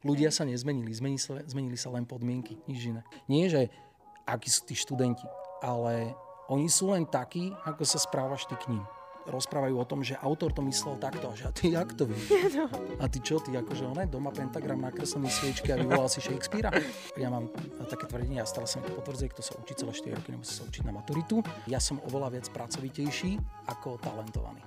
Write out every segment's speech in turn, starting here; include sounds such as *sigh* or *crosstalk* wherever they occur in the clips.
Ľudia sa nezmenili, zmenili sa, zmenili sa len podmienky, nič iné. Nie, že akí sú tí študenti, ale oni sú len takí, ako sa správaš ty k ním rozprávajú o tom, že autor to myslel takto, že a ty jak to vieš? No. A ty čo, ty akože oné, doma pentagram nakreslený sviečky a vyvolal si Shakespearea? Ja mám také tvrdenie a stále sa mi to potvrdzuje, kto sa učí celé 4 roky, nemusí sa učiť na maturitu. Ja som oveľa viac pracovitejší ako talentovaný.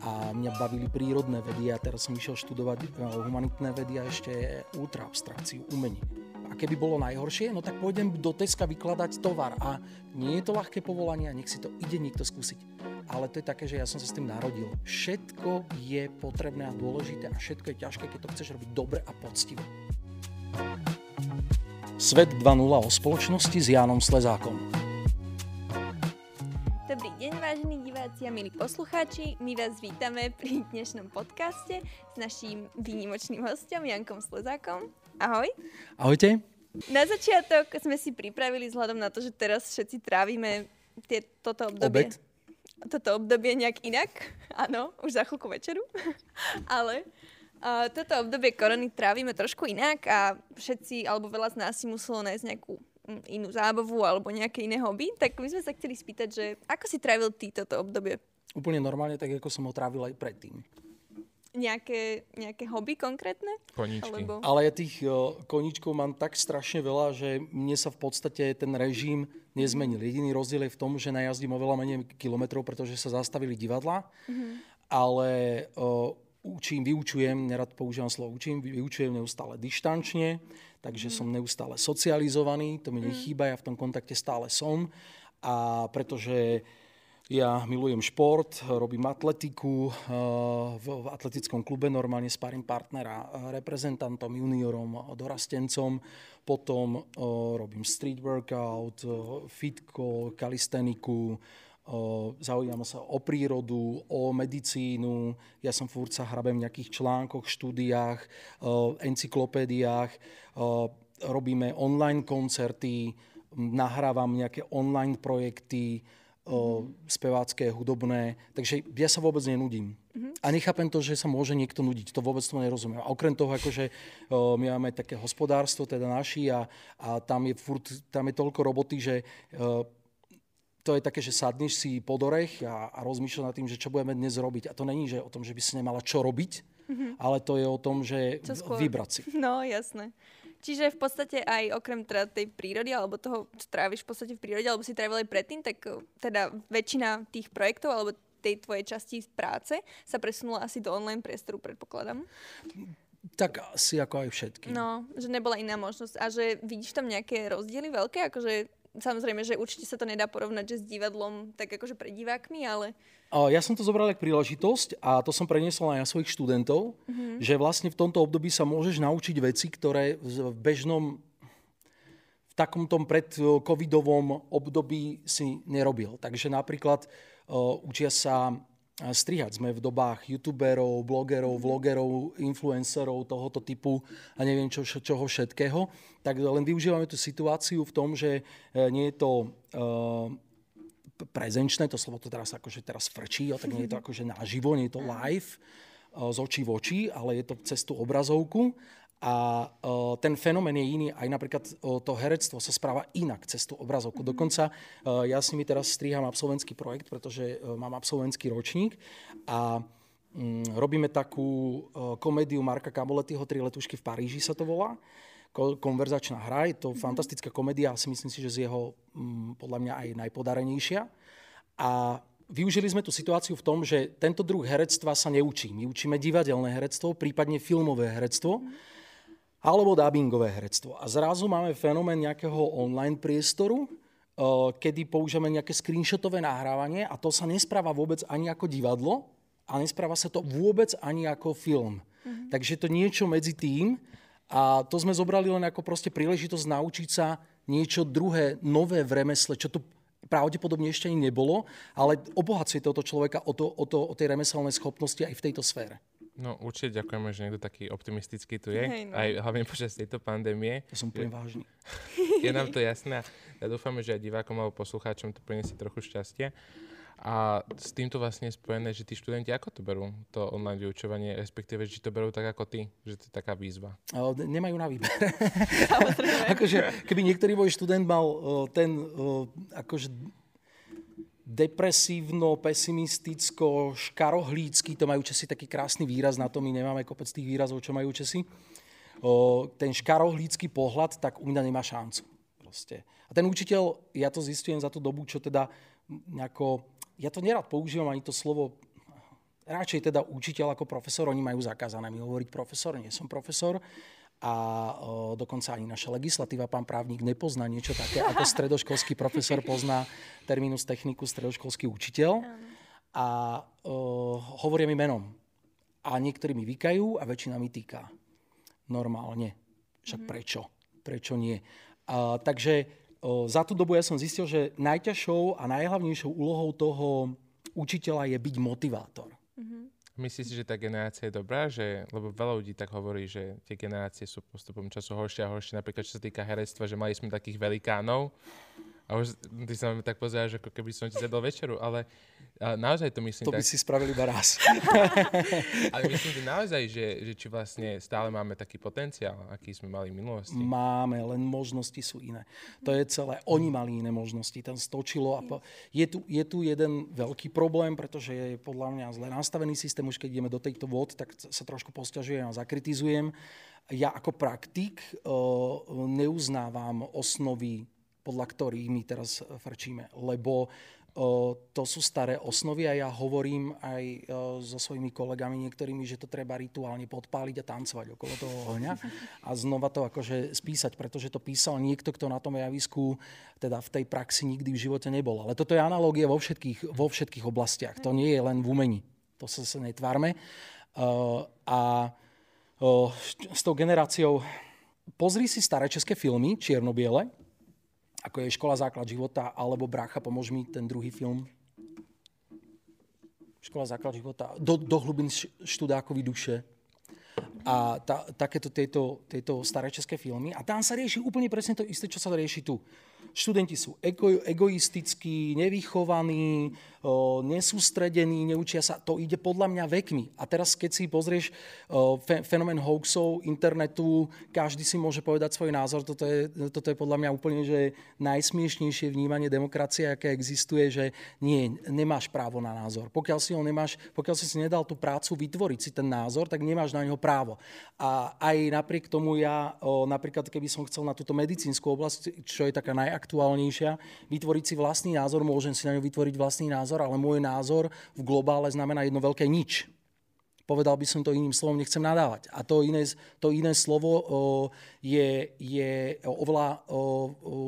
A mňa bavili prírodné vedy a teraz som išiel študovať eh, humanitné vedy a ešte ultra abstrakciu, umenie a keby bolo najhoršie, no tak pôjdem do Teska vykladať tovar a nie je to ľahké povolanie a nech si to ide niekto skúsiť. Ale to je také, že ja som sa s tým narodil. Všetko je potrebné a dôležité a všetko je ťažké, keď to chceš robiť dobre a poctivo. Svet 2.0 o spoločnosti s Jánom Slezákom. Dobrý deň, vážení diváci a milí poslucháči. My vás vítame pri dnešnom podcaste s naším výnimočným hostom Jankom Slezákom. Ahoj. Ahojte. Na začiatok sme si pripravili vzhľadom na to, že teraz všetci trávime tie, toto obdobie. Obed. Toto obdobie nejak inak. Áno, už za chvíľku večeru. *laughs* Ale uh, toto obdobie korony trávime trošku inak a všetci, alebo veľa z nás si muselo nájsť nejakú inú zábavu alebo nejaké iné hobby, tak my sme sa chceli spýtať, že ako si trávil ty toto obdobie? Úplne normálne, tak ako som ho trávil aj predtým nejaké, nejaké hobby konkrétne? Koníčky. Alebo... Ale ja tých uh, koníčkov mám tak strašne veľa, že mne sa v podstate ten režim nezmenil. Jediný rozdiel je v tom, že najazdím oveľa menej kilometrov, pretože sa zastavili divadla, mm-hmm. ale uh, učím, vyučujem, nerad používam slovo učím, vyučujem neustále dištančne, takže mm. som neustále socializovaný, to mi mm. nechýba, ja v tom kontakte stále som a pretože ja milujem šport, robím atletiku eh, v atletickom klube, normálne sparím partnera eh, reprezentantom, juniorom, dorastencom. Potom eh, robím street workout, fitko, kalisteniku, zaujímam sa o prírodu, o medicínu. Ja som furt sa hrabem v nejakých článkoch, štúdiách, encyklopédiách. Robíme online koncerty, nahrávam nejaké online projekty, o, spevácké, hudobné, takže ja sa vôbec nenudím. Mm-hmm. A nechápem to, že sa môže niekto nudiť, to vôbec to nerozumiem. A okrem toho, akože o, my máme také hospodárstvo, teda naši, a, a tam, je furt, tam je toľko roboty, že o, to je také, že sadneš si pod orech a, a rozmýšľaš nad tým, že čo budeme dnes robiť. A to není, že o tom, že by si nemala čo robiť, mm-hmm. ale to je o tom, že vybrať si. *laughs* No, jasné. Čiže v podstate aj okrem teda tej prírody, alebo toho, čo tráviš v podstate v prírode, alebo si trávil aj predtým, tak eh, teda väčšina tých projektov, alebo tej tvojej časti práce sa presunula asi do online priestoru, predpokladám. Tak asi ako aj všetky. No, že nebola iná možnosť. A že vidíš tam nejaké rozdiely veľké? Akože samozrejme, že určite sa to nedá porovnať že s divadlom tak akože pred divákmi, ale... Ja som to zobral ako príležitosť a to som preniesol aj na svojich študentov, mm-hmm. že vlastne v tomto období sa môžeš naučiť veci, ktoré v bežnom v takom tom predcovidovom období si nerobil. Takže napríklad uh, učia sa strihať. Sme v dobách youtuberov, blogerov, vlogerov, influencerov tohoto typu a neviem čo, čoho všetkého. Tak len využívame tú situáciu v tom, že e, nie je to uh, prezenčné, to slovo to teraz akože teraz frčí, tak nie je to *laughs* akože naživo, nie je to live, uh, z očí v očí, ale je to cez tú obrazovku a uh, ten fenomén je iný, aj napríklad uh, to herectvo sa správa inak cez tú obrazovku. Mm-hmm. Dokonca uh, ja si mi teraz striham absolventský projekt, pretože uh, mám absolventský ročník a um, robíme takú uh, komédiu Marka Kamoletyho Tri letušky v Paríži sa to volá. Ko- konverzačná hra, je to mm-hmm. fantastická komédia, asi myslím si, že z jeho um, podľa mňa aj najpodarenejšia. A využili sme tú situáciu v tom, že tento druh herectva sa neučí. My učíme divadelné herectvo, prípadne filmové herectvo. Mm-hmm alebo dubbingové herectvo. A zrazu máme fenomén nejakého online priestoru, eh, kedy používame nejaké screenshotové nahrávanie a to sa nespráva vôbec ani ako divadlo a nespráva sa to vôbec ani ako film. Mm-hmm. Takže to niečo medzi tým a to sme zobrali len ako proste príležitosť naučiť sa niečo druhé, nové v remesle, čo tu pravdepodobne ešte ani nebolo, ale obohacuje toto človeka o, to, o, to, o tej remeselnej schopnosti aj v tejto sfére. No určite ďakujeme, že niekto taký optimistický tu je, Hej, no. aj hlavne počas tejto pandémie. Ja som úplne vážny. *laughs* Je nám to jasné a ja dúfame, že aj divákom alebo poslucháčom to priniesie trochu šťastie. A s týmto vlastne je spojené, že tí študenti ako to berú, to online vyučovanie, respektíve, či to berú tak ako ty, že to je taká výzva? O, nemajú na výber. *laughs* akože, keby niektorý môj študent mal o, ten o, akože depresívno, pesimisticko, škarohlícky, to majú Česi taký krásny výraz, na to my nemáme kopec tých výrazov, čo majú Česi. O, ten škarohlícky pohľad, tak u mňa nemá šancu. Proste. A ten učiteľ, ja to zistujem za tú dobu, čo teda nejako ja to nerad používam ani to slovo, radšej teda učiteľ ako profesor, oni majú zakázané mi hovoriť profesor, nie som profesor a o, dokonca ani naša legislatíva, pán právnik, nepozná niečo také, ako *laughs* stredoškolský profesor pozná terminus techniku stredoškolský učiteľ a o, hovoria mi menom. A niektorí mi vykajú a väčšina mi týka. Normálne. Však mm-hmm. prečo? Prečo nie? A, takže za tú dobu ja som zistil, že najťažšou a najhlavnejšou úlohou toho učiteľa je byť motivátor. Mm-hmm. Myslíš si, že tá generácia je dobrá? Že, lebo veľa ľudí tak hovorí, že tie generácie sú postupom času horšie a horšie. Napríklad, čo sa týka herectva, že mali sme takých velikánov, a už ty sa mi tak pozeráš, ako keby som ti zjedol večeru, ale naozaj to myslím To by tak... si spravili iba raz. *laughs* ale myslím, že naozaj, že, že či vlastne stále máme taký potenciál, aký sme mali v minulosti. Máme, len možnosti sú iné. To je celé. Oni mali iné možnosti. Tam stočilo. A po... je, tu, je tu jeden veľký problém, pretože je podľa mňa zle nastavený systém. Už keď ideme do tejto vod, tak sa trošku posťažujem a zakritizujem. Ja ako praktik uh, neuznávam osnovy podľa ktorých my teraz frčíme. Lebo o, to sú staré osnovy a ja hovorím aj o, so svojimi kolegami niektorými, že to treba rituálne podpáliť a tancovať okolo toho ohňa a znova to akože spísať, pretože to písal niekto, kto na tom javisku teda v tej praxi nikdy v živote nebol. Ale toto je analogie vo všetkých, vo všetkých oblastiach. To nie je len v umení. To sa sa netvárme. A s tou generáciou pozri si staré české filmy, čierno-biele, ako je Škola základ života, alebo Brácha, pomôž mi, ten druhý film. Škola základ života, do, do hlubin študákovi duše a ta, takéto tieto, tieto staré české filmy. A tam sa rieši úplne presne to isté, čo sa rieši tu. Študenti sú ego, egoistickí, nevychovaní, nesústredení, neučia sa. To ide podľa mňa vekmi. A teraz, keď si pozrieš fenomén hoaxov, internetu, každý si môže povedať svoj názor. Toto je, toto je podľa mňa úplne že najsmiešnejšie vnímanie demokracie, aké existuje, že nie, nemáš právo na názor. Pokiaľ si ho nemáš, pokiaľ si si nedal tú prácu vytvoriť si ten názor, tak nemáš na neho právo. A aj napriek tomu ja, napríklad keby som chcel na túto medicínsku oblasť, čo je taká naj najaktuálnejšia, vytvoriť si vlastný názor, môžem si na ňu vytvoriť vlastný názor, ale môj názor v globále znamená jedno veľké nič. Povedal by som to iným slovom, nechcem nadávať. A to iné, to iné slovo je, je oveľa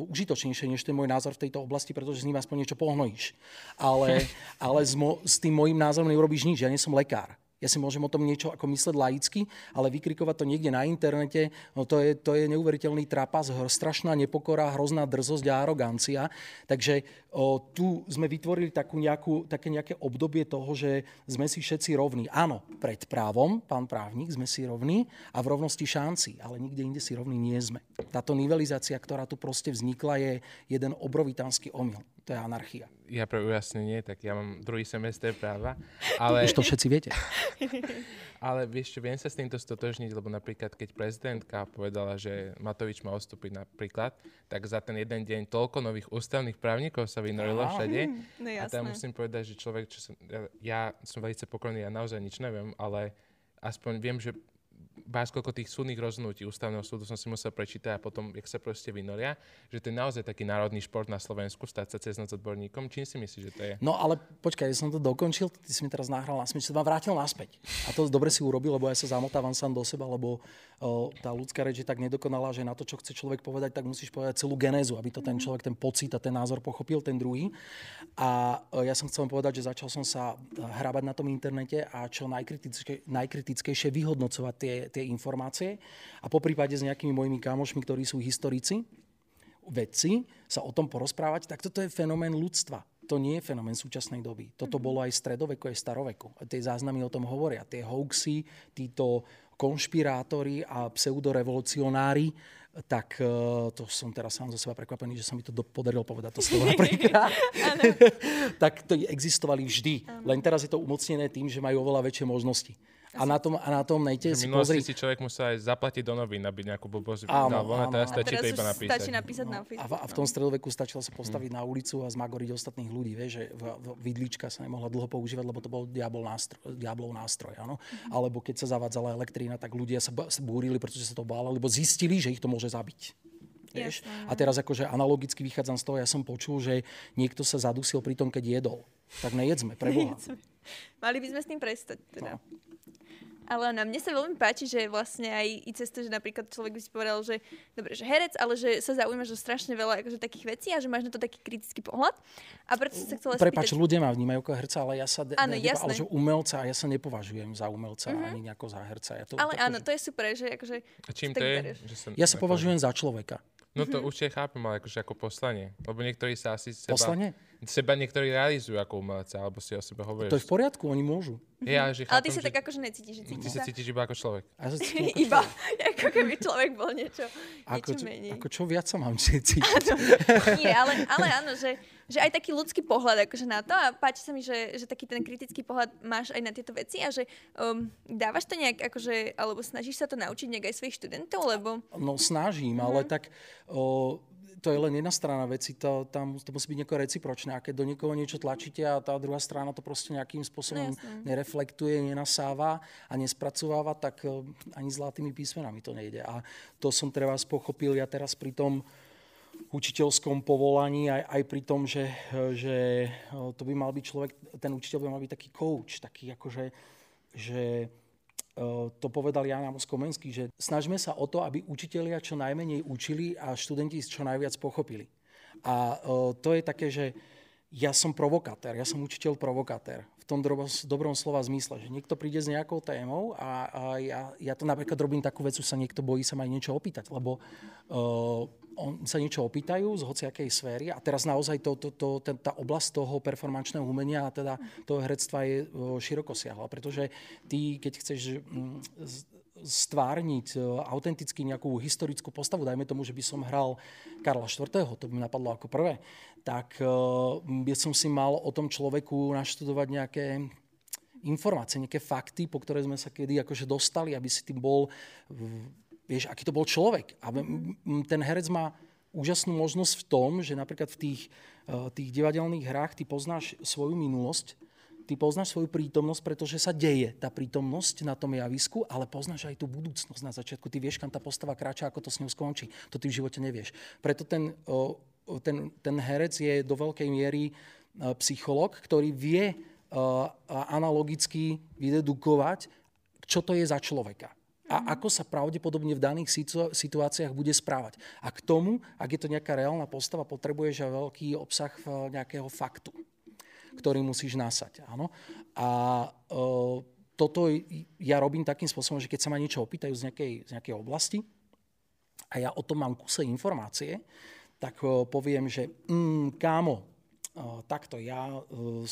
užitočnejšie než ten môj názor v tejto oblasti, pretože s ním aspoň niečo pohnojíš. Ale, *laughs* ale s, mo, s tým môjim názorom neurobíš nič. Ja nie som lekár. Ja si môžem o tom niečo ako mysleť laicky, ale vykrikovať to niekde na internete, no to je, to je neuveriteľný trapas, strašná nepokora, hrozná drzosť a arogancia. Takže o, tu sme vytvorili takú nejakú, také nejaké obdobie toho, že sme si všetci rovní. Áno, pred právom, pán právnik, sme si rovní a v rovnosti šanci, ale nikde inde si rovní nie sme. Táto nivelizácia, ktorá tu proste vznikla, je jeden obrovitánsky omyl. To je anarchia. Ja pre ujasnenie, tak ja mám druhý semester práva. Ale... Už to všetci viete. *laughs* ale vieš čo, viem sa s týmto stotožniť, lebo napríklad keď prezidentka povedala, že Matovič má odstúpiť napríklad, tak za ten jeden deň toľko nových ústavných právnikov sa vynorilo všade. No, a tam musím povedať, že človek, čo som, ja, ja som veľmi pokorný, ja naozaj nič neviem, ale aspoň viem, že báš koľko tých súdnych rozhodnutí ústavného súdu som si musel prečítať a potom, jak sa proste vynoria, že to je naozaj taký národný šport na Slovensku, stať sa cez noc odborníkom. Čím si myslíš, že to je? No ale počkaj, ja som to dokončil, ty si mi teraz nahral na smyč, ma vrátil naspäť. A to dobre si urobil, lebo ja sa zamotávam sám do seba, lebo o, tá ľudská reč je tak nedokonalá, že na to, čo chce človek povedať, tak musíš povedať celú genézu, aby to ten mhm. človek, ten pocit a ten názor pochopil, ten druhý. A o, ja som chcel povedať, že začal som sa hrabať na tom internete a čo najkritické, najkritickejšie vyhodnocovať tie, tie informácie a po prípade s nejakými mojimi kamošmi, ktorí sú historici, vedci, sa o tom porozprávať, tak toto je fenomén ľudstva. To nie je fenomén súčasnej doby. Toto mhm. bolo aj stredoveku, aj staroveku. Tie záznamy o tom hovoria. Tie hoaxy, títo konšpirátori a pseudorevolucionári, tak uh, to som teraz sám zo seba prekvapený, že sa mi to podarilo povedať to slovo *laughs* napríklad. *laughs* tak to existovali vždy. Len teraz je to umocnené tým, že majú oveľa väčšie možnosti. A na tom, a na tom nejte si pozri... si človek musel aj zaplatiť do novín, aby nejakú blbosť áno, áno. teraz stačí to iba napísať. Stačí napísať no. na a, v, a v tom stredoveku stačilo sa postaviť hmm. na ulicu a zmagoriť ostatných ľudí. Vieš, že v, v, vidlička sa nemohla dlho používať, lebo to bol diabol nástroj, diablov nástroj. Áno? Hmm. Alebo keď sa zavádzala elektrína, tak ľudia sa, sa búrili, pretože sa to báli, lebo zistili, že ich to môže zabiť. Vieš? A teraz akože analogicky vychádzam z toho, ja som počul, že niekto sa zadusil pri tom, keď jedol. Tak nejedzme, preboha. Mali by sme s tým prestať. Teda. No. Ale na mne sa veľmi páči, že vlastne aj i cez to, že napríklad človek by si povedal, že dobre, že herec, ale že sa zaujímaš o strašne veľa akože, takých vecí a že máš na to taký kritický pohľad. A preto sa chcela Prepač, ľudia ma vnímajú ako herca, ale ja sa, áno, ne, ale že umelca, ja sa nepovažujem za umelca uh-huh. ani nejako za herca. Ja to, ale áno, že... to je super, že akože... A čím to je? Že sa, ja sa považujem za človeka. No to mm-hmm. určite chápem, ale akože ako poslanie. Lebo niektorí sa asi seba... Poslanie? Seba niektorí realizujú ako umelca, alebo si o sebe hovoríš. To je v poriadku, oni môžu. Ja, že chápem, ale ty sa že... tak akože necítiš, že cítiš Ty sa cítiš iba ako človek. Ja sa *laughs* cítim ako iba, ako keby človek bol niečo, ako, niečo menej. Ako čo viac sa mám *laughs* cítiť? Nie, ale, ale áno, že že aj taký ľudský pohľad akože na to a páči sa mi, že, že taký ten kritický pohľad máš aj na tieto veci a že um, dávaš to nejak akože, alebo snažíš sa to naučiť nejak aj svojich študentov, lebo... No snažím, mm-hmm. ale mhm. tak o, to je len jedna strana veci, to, tam, to musí byť nejako recipročné. A keď do niekoho niečo tlačíte a tá druhá strana to proste nejakým spôsobom no, nereflektuje, nenasáva a nespracováva, tak ani zlatými písmenami to nejde. A to som teraz pochopil ja teraz pri tom, učiteľskom povolaní, aj, aj pri tom, že, že to by mal byť človek, ten učiteľ by mal byť taký coach, taký akože, že to povedal Jan Amos Komenský, že snažíme sa o to, aby učitelia čo najmenej učili a študenti čo najviac pochopili. A to je také, že ja som provokatér, ja som učiteľ provokatér v tom dobrom slova zmysle, že niekto príde s nejakou témou a, a ja, ja to napríklad robím takú vec, že sa niekto bojí sa ma niečo opýtať, lebo uh, on sa niečo opýtajú z hociakej sféry a teraz naozaj to, to, to, ten, tá oblasť toho performančného umenia a teda toho herectva je uh, široko siahla, pretože ty, keď chceš um, stvárniť autenticky nejakú historickú postavu, dajme tomu, že by som hral Karla IV., to by mi napadlo ako prvé, tak by som si mal o tom človeku naštudovať nejaké informácie, nejaké fakty, po ktoré sme sa kedy akože dostali, aby si tým bol, vieš, aký to bol človek. A ten herec má úžasnú možnosť v tom, že napríklad v tých, tých divadelných hrách ty poznáš svoju minulosť, ty poznáš svoju prítomnosť, pretože sa deje tá prítomnosť na tom javisku, ale poznáš aj tú budúcnosť na začiatku. Ty vieš, kam tá postava kráča, ako to s ňou skončí. To ty v živote nevieš. Preto ten, ten, ten herec je do veľkej miery psycholog, ktorý vie analogicky vydedukovať, čo to je za človeka a ako sa pravdepodobne v daných situáciách bude správať. A k tomu, ak je to nejaká reálna postava, potrebuješ aj veľký obsah nejakého faktu ktorý musíš nasať. Áno? A uh, toto ja robím takým spôsobom, že keď sa ma niečo opýtajú z nejakej, z nejakej oblasti a ja o tom mám kuse informácie, tak uh, poviem, že mm, kámo, uh, takto, ja uh,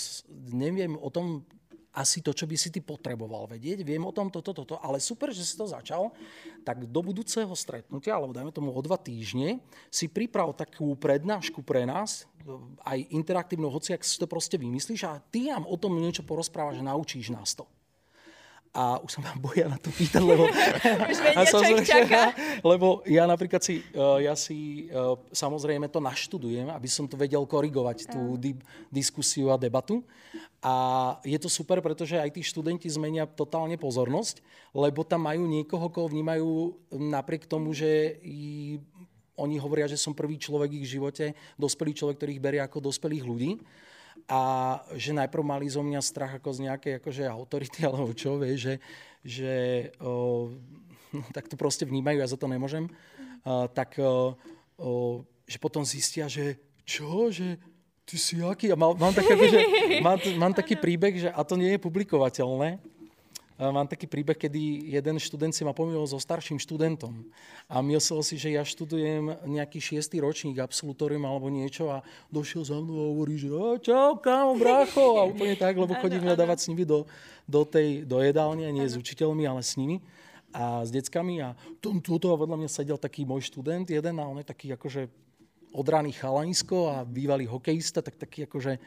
neviem o tom asi to, čo by si ty potreboval vedieť. Viem o tom toto, toto, ale super, že si to začal. Tak do budúceho stretnutia, alebo dajme tomu o dva týždne, si priprav takú prednášku pre nás, aj interaktívnu, hoci ak si to proste vymyslíš a ty nám o tom niečo porozprávaš a naučíš nás to a už sa ma *laughs* boja na to pýtať, lebo, *laughs* čo ich čaká. *laughs* lebo ja napríklad si, uh, ja si uh, samozrejme to naštudujem, aby som to vedel korigovať, tú di- diskusiu a debatu. A je to super, pretože aj tí študenti zmenia totálne pozornosť, lebo tam majú niekoho, koho vnímajú napriek tomu, že i, oni hovoria, že som prvý človek v ich živote, dospelý človek, ktorý ich berie ako dospelých ľudí a že najprv mali zo mňa strach ako z nejakej akože autority *laughs* alebo čo, vie, že, že o, no, tak to proste vnímajú, ja za to nemôžem, a, tak o, o, že potom zistia, že čo, že ty si aký? A mal, mám, také, akože, *laughs* mám, mám taký príbeh, že a to nie je publikovateľné, mám taký príbeh, kedy jeden študent si ma pomýlil so starším študentom a myslel si, že ja študujem nejaký šiestý ročník, absolutorium alebo niečo a došiel za mnou a hovorí, že čau, kámo, brácho a úplne tak, lebo *laughs* chodím nadávať s nimi do, do, tej, do jedálne, nie s učiteľmi, ale s nimi. a s deckami a tuto vedľa mňa sedel taký môj študent jeden a on je taký akože odraný chalanisko a bývalý hokejista, tak taký akože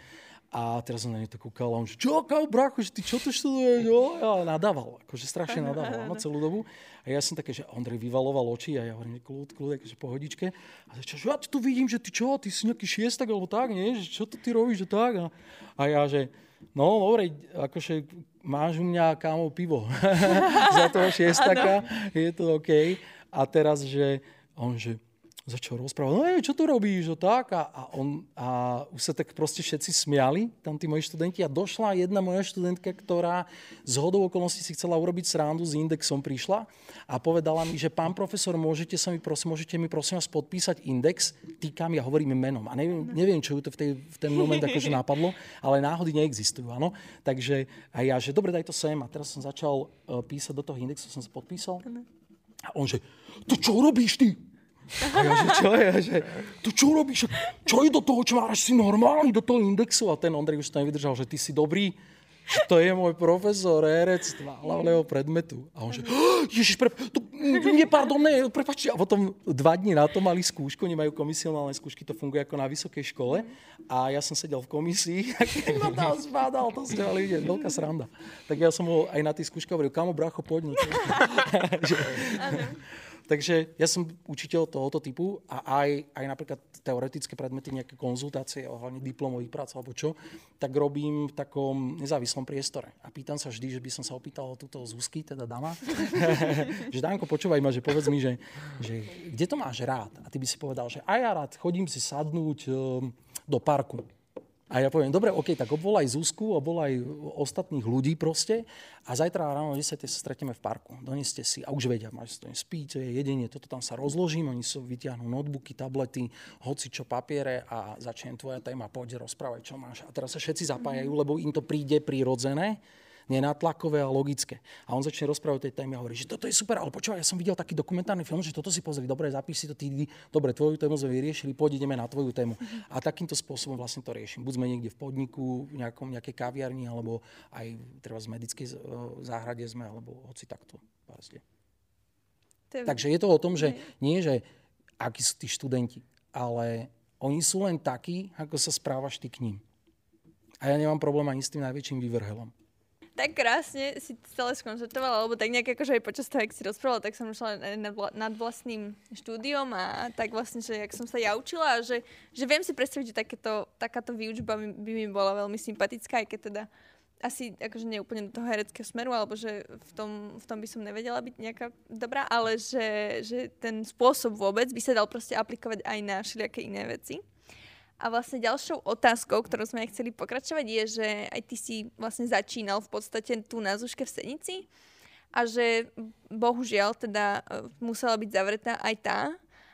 a teraz som na ňu tak kúkal a on že, čo, kámo, bracho, že ty čo to študuješ? Jo? A nadával, akože strašne nadával no, celú dobu. A ja som také, že Ondrej vyvaloval oči a ja hovorím, kľud, kľud, akože pohodičke. A že, ja tu vidím, že ty čo, ty si nejaký šiestak alebo tak, nie? Že čo to ty robíš, že tak? A, a ja, že no, dobre, akože máš u mňa kámo pivo *laughs* za toho šiestaka, je to OK. A teraz, že on, že začal rozprávať, no je, čo tu robíš, o tak. A, a, on, a už sa tak proste všetci smiali, tam tí moji študenti. A došla jedna moja študentka, ktorá z hodou okolností si chcela urobiť srandu, s indexom prišla a povedala mi, že pán profesor, môžete, sa mi, prosím, môžete mi prosím vás podpísať index, týkam, ja hovorím menom. A neviem, neviem čo ju to v, tej, v ten moment akože *laughs* napadlo, ale náhody neexistujú, áno. Takže a ja, že dobre, daj to sem. A teraz som začal uh, písať do toho indexu, som sa podpísal. A on že, to čo robíš ty? A ja, že čo je, že tu čo robíš? Čo je do toho, čo máš si normálny do toho indexu? A ten Ondrej už to nevydržal, že ty si dobrý, že to je môj profesor herectva, hlavného predmetu. A on že, oh, ježiš, pre, to, nie, pardon, ne, prepačte. A potom dva dní na to mali skúšku, nemajú komisionálne skúšky, to funguje ako na vysokej škole. A ja som sedel v komisii, *laughs* a keď ma tam zbádal, to ste mali vidieť, veľká sranda. Tak ja som mu aj na tej skúške hovoril, kamo, bracho, poď. No, *laughs* Takže ja som učiteľ tohoto typu a aj, aj napríklad teoretické predmety, nejaké konzultácie ohľadne diplomových prác alebo čo, tak robím v takom nezávislom priestore. A pýtam sa vždy, že by som sa opýtal túto Zuzky, teda dama, *laughs* že Danko, počúvaj ma, že povedz mi, že, že kde to máš rád? A ty by si povedal, že aj ja rád chodím si sadnúť um, do parku. A ja poviem, dobre, OK, tak obvolaj Zuzku, obvolaj ostatných ľudí proste a zajtra ráno o 10 sa stretneme v parku. Doneste si, a už vedia, máš to spíte, jedenie, toto tam sa rozložím, oni sú vytiahnu notebooky, tablety, hoci čo papiere a začnem tvoja téma, poď rozprávať, čo máš. A teraz sa všetci zapájajú, lebo im to príde prirodzené nenatlakové a logické. A on začne rozprávať o tej téme a hovorí, že toto je super, ale počúvaj, ja som videl taký dokumentárny film, že toto si pozri, dobre, zapíš si to, ty, dobre, tvoju tému sme vyriešili, poď ideme na tvoju tému. A takýmto spôsobom vlastne to riešim. Buď sme niekde v podniku, v nejakom, nejakej kaviarni, alebo aj treba z medickej záhrade sme, alebo hoci takto. Takže je to o tom, že nie, že akí sú tí študenti, ale oni sú len takí, ako sa správaš ty k ním. A ja nemám problém ani s tým najväčším vyvrhelom tak krásne si celé skonštatovala, alebo tak nejak akože aj počas toho, ak si rozprávala, tak som šla nad vlastným štúdiom a tak vlastne, že jak som sa ja učila, že, že viem si predstaviť, že takéto, takáto výučba by, by mi bola veľmi sympatická, aj keď teda asi akože nie úplne do toho hereckého smeru, alebo že v tom, v tom by som nevedela byť nejaká dobrá, ale že, že ten spôsob vôbec by sa dal proste aplikovať aj na všelijaké iné veci. A vlastne ďalšou otázkou, ktorú sme aj chceli pokračovať, je, že aj ty si vlastne začínal v podstate tu na Zuške v Senici a že bohužiaľ teda e, musela byť zavretá aj tá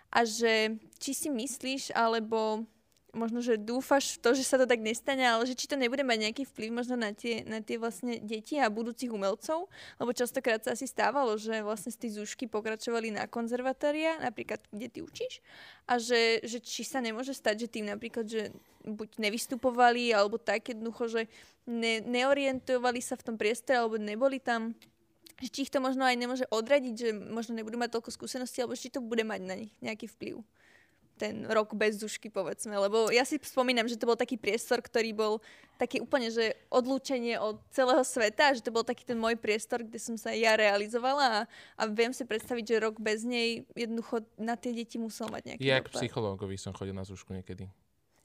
a že či si myslíš, alebo možno, že dúfaš v to, že sa to tak nestane, ale že či to nebude mať nejaký vplyv možno na tie, na tie vlastne deti a budúcich umelcov, lebo častokrát sa asi stávalo, že vlastne z tej zúšky pokračovali na konzervatória, napríklad kde ty učíš, a že, že či sa nemôže stať, že tým napríklad, že buď nevystupovali, alebo tak jednoducho, že ne, neorientovali sa v tom priestore, alebo neboli tam. Že či ich to možno aj nemôže odradiť, že možno nebudú mať toľko skúseností, alebo či to bude mať na nich nejaký vplyv ten rok bez dušky, povedzme. Lebo ja si spomínam, že to bol taký priestor, ktorý bol taký úplne, že odlúčenie od celého sveta, že to bol taký ten môj priestor, kde som sa ja realizovala a, a viem si predstaviť, že rok bez nej jednoducho na tie deti musel mať nejaký Ja ako psychológovi som chodil na zúšku niekedy.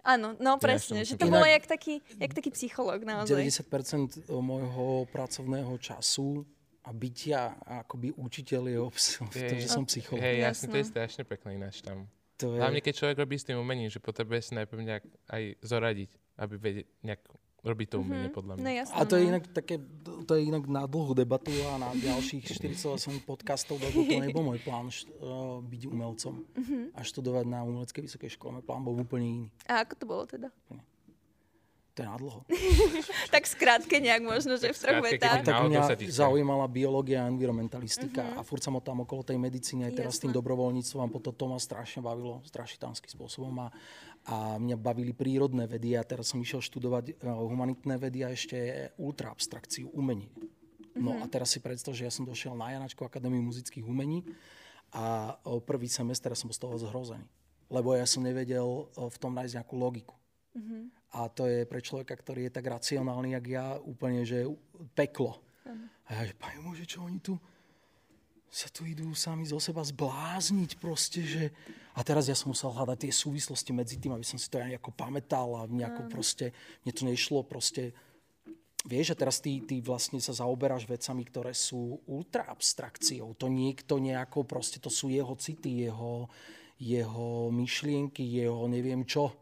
Áno, no presne, ja že to bolo jak taký, jak taký psychológ naozaj. 90% môjho pracovného času a bytia akoby učiteľ je obsah v tom, *laughs* že som psychológ. Hej, jasne, to je strašne pekné ináč tam. To je... Hlavne, keď človek robí s tým umením, že potrebuje si najprv nejak aj zoradiť, aby vedieť nejak robiť to umenie, mm-hmm. podľa mňa. No, jasné, a to je no. inak také, to je inak na dlhú debatu a na ďalších 48 podcastov, lebo to nebol môj plán št- uh, byť umelcom mm-hmm. a študovať na umeleckej vysokej škole. Môj plán bol úplne iný. A ako to bolo teda? Nie. To je nadlho. *laughs* tak skrátke nejak možno, že v troch vetách. Tak mňa zaujímala biológia a environmentalistika uh-huh. a furt som tam okolo tej medicíny aj teraz s tým dobrovoľníctvom a potom to ma strašne bavilo, strašitánskym spôsobom a, a mňa bavili prírodné vedy a teraz som išiel študovať uh, humanitné vedy a ešte ultra abstrakciu, umenie. Uh-huh. No a teraz si predstav, že ja som došiel na Janačku Akadémiu muzických umení a o, prvý semester som z toho zhrozený. Lebo ja som nevedel o, v tom nájsť nejakú logiku. A to je pre človeka, ktorý je tak racionálny, jak ja, úplne, že peklo. A ja, že pani Bože, čo oni tu sa tu idú sami zo seba zblázniť proste, že... A teraz ja som musel hľadať tie súvislosti medzi tým, aby som si to aj nejako pamätal a nejako proste... Mne to nešlo proste... Vieš, že teraz ty, ty vlastne sa zaoberáš vecami, ktoré sú ultra abstrakciou. To niekto nejako proste, to sú jeho city, jeho, jeho myšlienky, jeho neviem čo,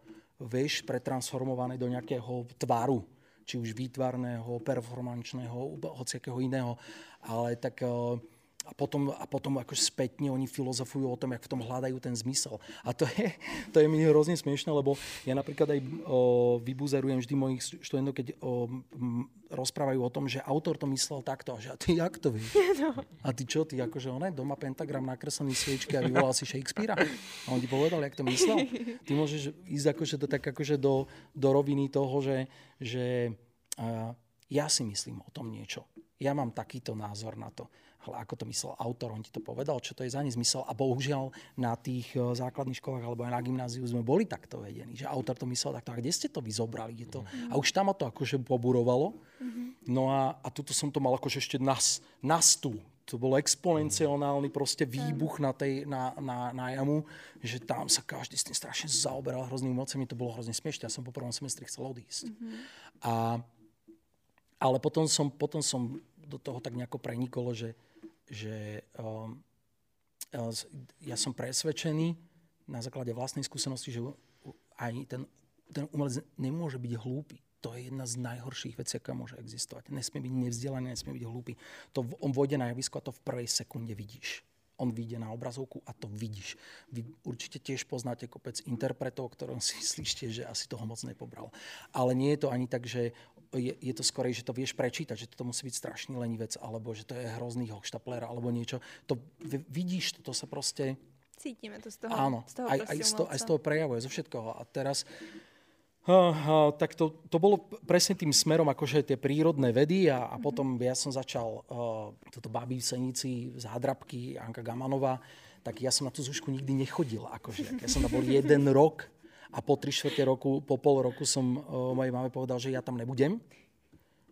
vieš, pretransformované do nejakého tvaru či už výtvarného, performančného, hociakého iného. Ale tak uh, a potom, a potom akože spätne oni filozofujú o tom, jak v tom hľadajú ten zmysel. A to je, to je mi hrozne smiešne, lebo ja napríklad aj o, vybuzerujem vždy mojich študentov, keď o, m, rozprávajú o tom, že autor to myslel takto. A že a ty jak to vieš? *laughs* No. A ty čo, ty akože on doma pentagram nakreslený sviečky a vyvolal si Shakespearea? A on ti povedal, jak to myslel? Ty môžeš ísť akože do, tak akože do, do roviny toho, že, že a, ja si myslím o tom niečo. Ja mám takýto názor na to ale ako to myslel autor, on ti to povedal, čo to je za nezmysel. A bohužiaľ na tých e, základných školách alebo aj na gymnáziu sme boli takto vedení, že autor to myslel takto. A kde ste to vyzobrali? Je to... Mm-hmm. A už tam ma to akože poburovalo. Mm-hmm. No a, a tuto som to mal akože ešte nas, nastu. To bol exponenciálny proste výbuch na, tej, na, na, na jamu, že tam sa každý s tým strašne zaoberal hroznými mocami. To bolo hrozne smiešne. Ja som po prvom semestri chcel odísť. Mm-hmm. A, ale potom som, potom som do toho tak nejako prenikolo, že, že um, ja som presvedčený na základe vlastnej skúsenosti, že aj ten, ten umelec nemôže byť hlúpy. To je jedna z najhorších vecí, aká môže existovať. Nesmie byť nevzdelaný, nesmie byť hlúpy. To on vôjde na javisko a to v prvej sekunde vidíš. On vyjde na obrazovku a to vidíš. Vy určite tiež poznáte kopec interpretov, ktorom si *laughs* myslíte, že asi toho moc nepobral. Ale nie je to ani tak, že je, je to skorej, že to vieš prečítať, že to musí byť strašný lenivec, alebo že to je hrozný hochštapler, alebo niečo. To vidíš, to, to sa proste... Cítime to z toho. Áno, z toho aj, aj, z toho, aj z toho prejavuje, zo všetkoho. A teraz... Uh, uh, tak to, to bolo presne tým smerom, akože tie prírodné vedy a, a mm-hmm. potom ja som začal uh, toto babi v Senici z Hadrabky, Anka Gamanová, tak ja som na tú zúšku nikdy nechodil. Akože, ja som tam bol jeden rok a po tri štvrte roku, po pol roku som uh, mojej mame povedal, že ja tam nebudem.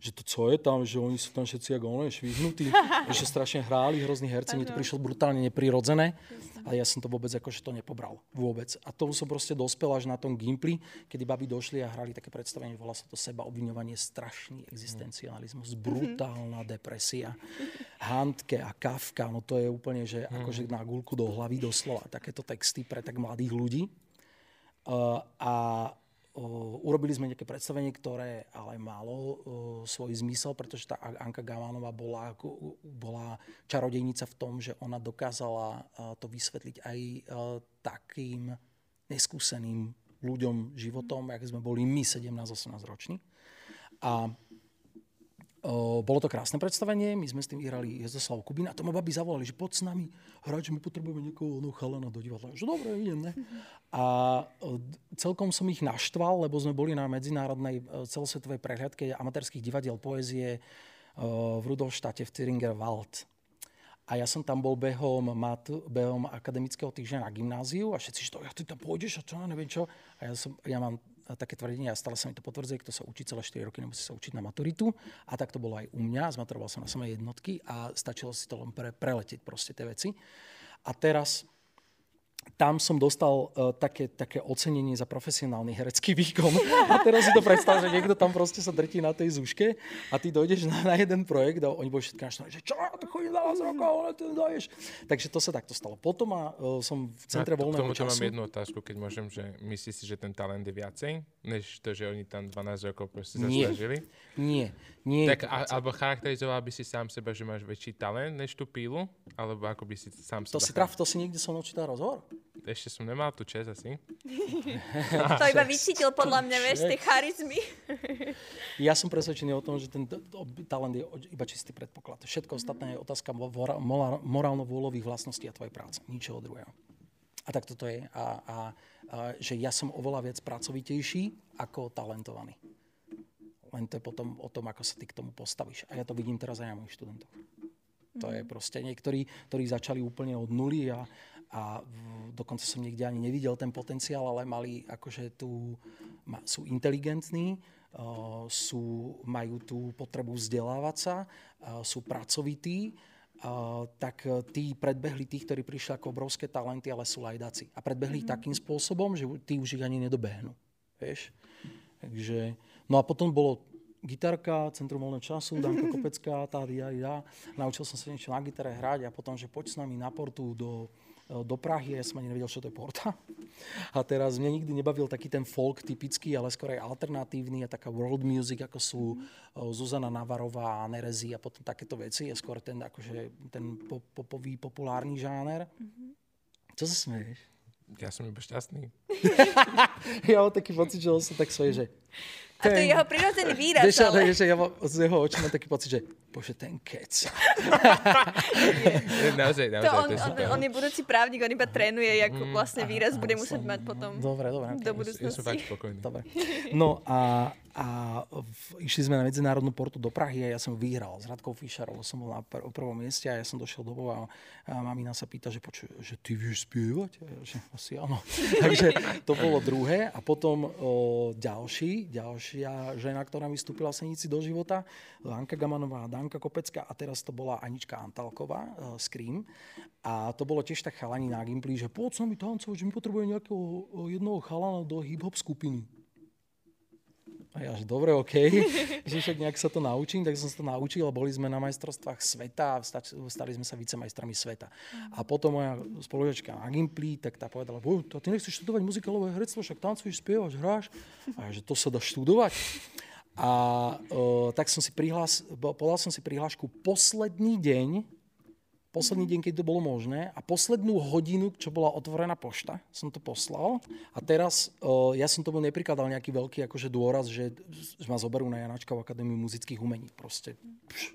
Že to co je tam, že oni sú tam všetci ako ono, švihnutí, *laughs* že strašne hráli, hrozní herci, mi to prišlo brutálne neprirodzené a ja som to vôbec akože to nepobral. Vôbec. A tomu som proste dospel až na tom Gimply, kedy babi došli a hrali také predstavenie, volá sa to seba obviňovanie, strašný existencializmus, brutálna depresia, *laughs* Handke a Kafka, no to je úplne, že akože na gulku do hlavy doslova, takéto texty pre tak mladých ľudí. A urobili sme nejaké predstavenie, ktoré ale malo svoj zmysel, pretože tá Anka Gamánová bola, bola čarodejnica v tom, že ona dokázala to vysvetliť aj takým neskúseným ľuďom životom, jak sme boli my 17-18 roční. A bolo to krásne predstavenie, my sme s tým vyhrali Jezdoslav Kubín a to ma babi zavolali, že poď s nami hrať, že my potrebujeme niekoho no, chalana do divadla. Že dobre, idem, ne? *laughs* A celkom som ich naštval, lebo sme boli na medzinárodnej celosvetovej prehľadke amatérských divadiel poezie o, v Rudolštáte v Thüringer Wald. A ja som tam bol behom, mat, behom akademického týždňa na gymnáziu a všetci, že to, ja ty tam pôjdeš a čo, neviem čo. A ja, som, ja mám také tvrdenie a stále sa mi to potvrdzuje, kto sa učí celé 4 roky, nemusí sa učiť na maturitu. A tak to bolo aj u mňa, zmaturoval som na samé jednotky a stačilo si to len pre, preletieť proste tie veci. A teraz tam som dostal uh, také, také ocenenie za profesionálny herecký výkon. A teraz si to predstav, že niekto tam proste sa drtí na tej zúške a ty dojdeš na, na jeden projekt a oni boli všetky naštvaní, že čo, to chodí na vás rokov, ale ty doješ. Takže to sa takto stalo. Potom a, uh, som v centre no, voľného času. mám jednu otázku, keď môžem, že myslíš si, že ten talent je viacej, než to, že oni tam 12 rokov proste zaslažili? Nie, nie. Tak, a, alebo charakterizoval by si sám seba, že máš väčší talent než tú pílu? Alebo ako by si sám to si traf, to si niekde som čítal rozhovor? Ešte som nemal tu čas asi. *laughs* to iba vycítil podľa mňa, vieš, tej charizmy. *laughs* ja som presvedčený o tom, že ten talent je iba čistý predpoklad. Všetko ostatné je otázka morálno-vôľových vlastností a tvojej práce. Ničoho druhého. A tak toto je. A, a, a že ja som oveľa viac pracovitejší ako talentovaný. len to je potom o tom, ako sa ty k tomu postavíš. A ja to vidím teraz aj na mojich študentoch. To je proste niektorí, ktorí začali úplne od nuly a, a dokonca som niekde ani nevidel ten potenciál, ale mali akože tu, sú inteligentní, uh, sú, majú tú potrebu vzdelávať sa, uh, sú pracovití, uh, tak tí predbehli tých, ktorí prišli ako obrovské talenty, ale sú lajdáci. A predbehli mm-hmm. takým spôsobom, že tí už ich ani nedobehnú. Vieš? Takže, no a potom bolo gitarka, Centrum voľného času, Danka *laughs* Kopecká, tá, ja, ja. Naučil som sa niečo na gitare hrať a potom, že poď s nami na portu do, do Prahy, ja som ani nevedel, čo to je porta. A teraz mňa nikdy nebavil taký ten folk typický, ale skôr aj alternatívny a taká world music, ako sú Zuzana Navarová a Nerezi a potom takéto veci. Je skôr ten, akože, ten popový, populárny žáner. Mm-hmm. Čo sa smeješ? Ja som iba šťastný. *laughs* ja mám taký pocit, že on sa tak svoje, že a to je jeho prirodzený výraz, vieš, ale... Vieš, ja mám z jeho očí mám taký pocit, že bože, ten kec. naozaj, *laughs* naozaj, to on, to je super. On, on, je budúci právnik, on iba trénuje, jak mm, vlastne výraz bude musieť mať potom dobre, dobre, do budúcnosti. Ja som fakt spokojný. Dobre. No a, a v, išli sme na medzinárodnú portu do Prahy a ja som vyhral s Radkou Fischerovou. Som bol na pr- prvom mieste a ja som došiel do a, a mamina sa pýta, že, poču, že ty vieš spievať? Že asi áno. *laughs* Takže to bolo druhé a potom o, ďalší, ďalšia žena, ktorá vystúpila v Senici do života, Anka Gamanová, Danka Kopecka a teraz to bola Anička Antalková, uh, Scream. A to bolo tiež tak chalani na Gimply, že poď sa mi tancovať, že mi potrebuje nejakého jednoho chalana do hip-hop skupiny. A ja, že dobre, OK, *laughs* že však nejak sa to naučím, tak som sa to naučil a boli sme na majstrovstvách sveta a stali sme sa vicemajstrami sveta. A potom moja spolužiačka na Gimply, tak tá povedala, ty nechceš študovať muzikálové herectvo, však tancuješ, spievaš, hráš. A ja, že to sa dá študovať. A uh, tak som si prihlás, podal som si prihlášku posledný deň posledný deň, keď to bolo možné a poslednú hodinu, čo bola otvorená pošta, som to poslal a teraz uh, ja som tomu neprikladal nejaký veľký akože dôraz, že, že ma zoberú na Janačkovú akadémiu muzických umení. Proste pš.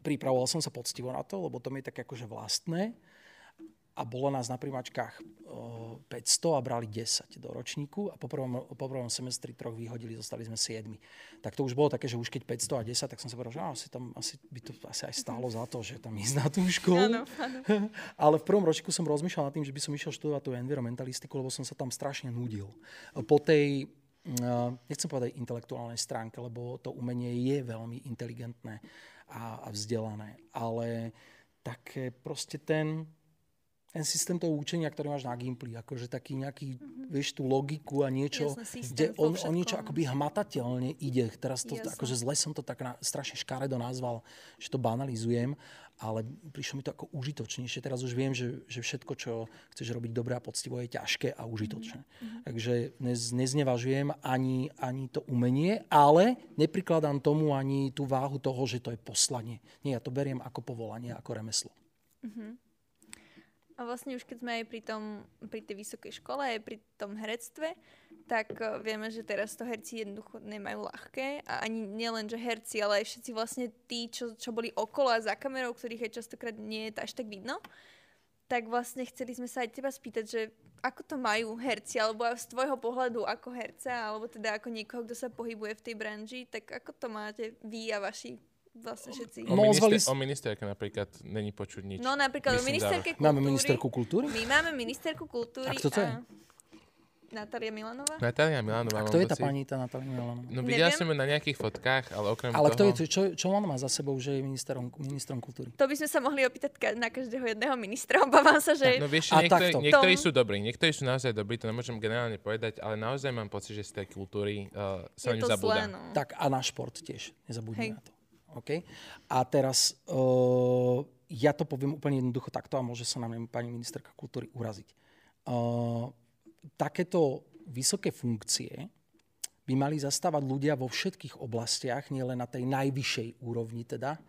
pripravoval som sa poctivo na to, lebo to mi je tak akože vlastné a bolo nás na primačkách 500 a brali 10 do ročníku a po prvom, po prvom semestri troch vyhodili, zostali sme 7. Tak to už bolo také, že už keď 500 a 10, tak som sa povedal, že asi, tam, asi by to asi aj stálo za to, že tam ísť na tú školu. Áno, áno. *laughs* Ale v prvom ročku som rozmýšľal nad tým, že by som išiel študovať tú environmentalistiku, lebo som sa tam strašne nudil. Po tej nechcem povedať intelektuálnej stránke, lebo to umenie je veľmi inteligentné a, a vzdelané, ale také proste ten, ten systém toho učenia, ktorý máš na Gimply, akože taký nejaký, mm-hmm. vieš, tú logiku a niečo, Jasne, kde on, on niečo akoby hmatateľne ide. Teraz to, Jasne. akože zle som to tak na, strašne škaredo nazval, že to banalizujem, ale prišlo mi to ako užitočnejšie. Teraz už viem, že, že všetko, čo chceš robiť dobre a poctivo, je ťažké a užitočné. Mm-hmm. Takže nez, neznevažujem ani, ani to umenie, ale neprikladám tomu ani tú váhu toho, že to je poslanie. Nie, ja to beriem ako povolanie, ako remeslo. Mm-hmm. A vlastne už keď sme aj pri, tom, pri tej vysokej škole, aj pri tom herectve, tak uh, vieme, že teraz to herci jednoducho nemajú ľahké. A ani nielen, že herci, ale aj všetci vlastne tí, čo, čo boli okolo a za kamerou, ktorých aj častokrát nie je až tak vidno. Tak vlastne chceli sme sa aj teba spýtať, že ako to majú herci, alebo z tvojho pohľadu ako herca, alebo teda ako niekoho, kto sa pohybuje v tej branži, tak ako to máte vy a vaši vlastne všetci. O, minister, o ministerke napríklad není počuť nič. No napríklad Myslím, o ministerke kultúry. Máme ministerku kultúry? My máme ministerku kultúry. A kto to je? Natália Milanová? Natália Milanová. A kto je tá pani, tá Natália Milanová? No videla som ju na nejakých fotkách, ale okrem ale toho... Ale kto je, čo, čo on má za sebou, že je ministrom, ministrom kultúry? To by sme sa mohli opýtať na každého jedného ministra. Obávam sa, že... No vieš, niektorí, niektorí sú dobrí, niektorí sú naozaj dobrí, to nemôžem generálne povedať, ale naozaj mám pocit, že z tej kultúry uh, sa ňu zabúda. no. Tak a na šport tiež, nezabudnime na to. Okay? A teraz uh, ja to poviem úplne jednoducho takto a môže sa na mňa pani ministerka kultúry uraziť. Uh, takéto vysoké funkcie by mali zastávať ľudia vo všetkých oblastiach, nielen na tej najvyššej úrovni teda,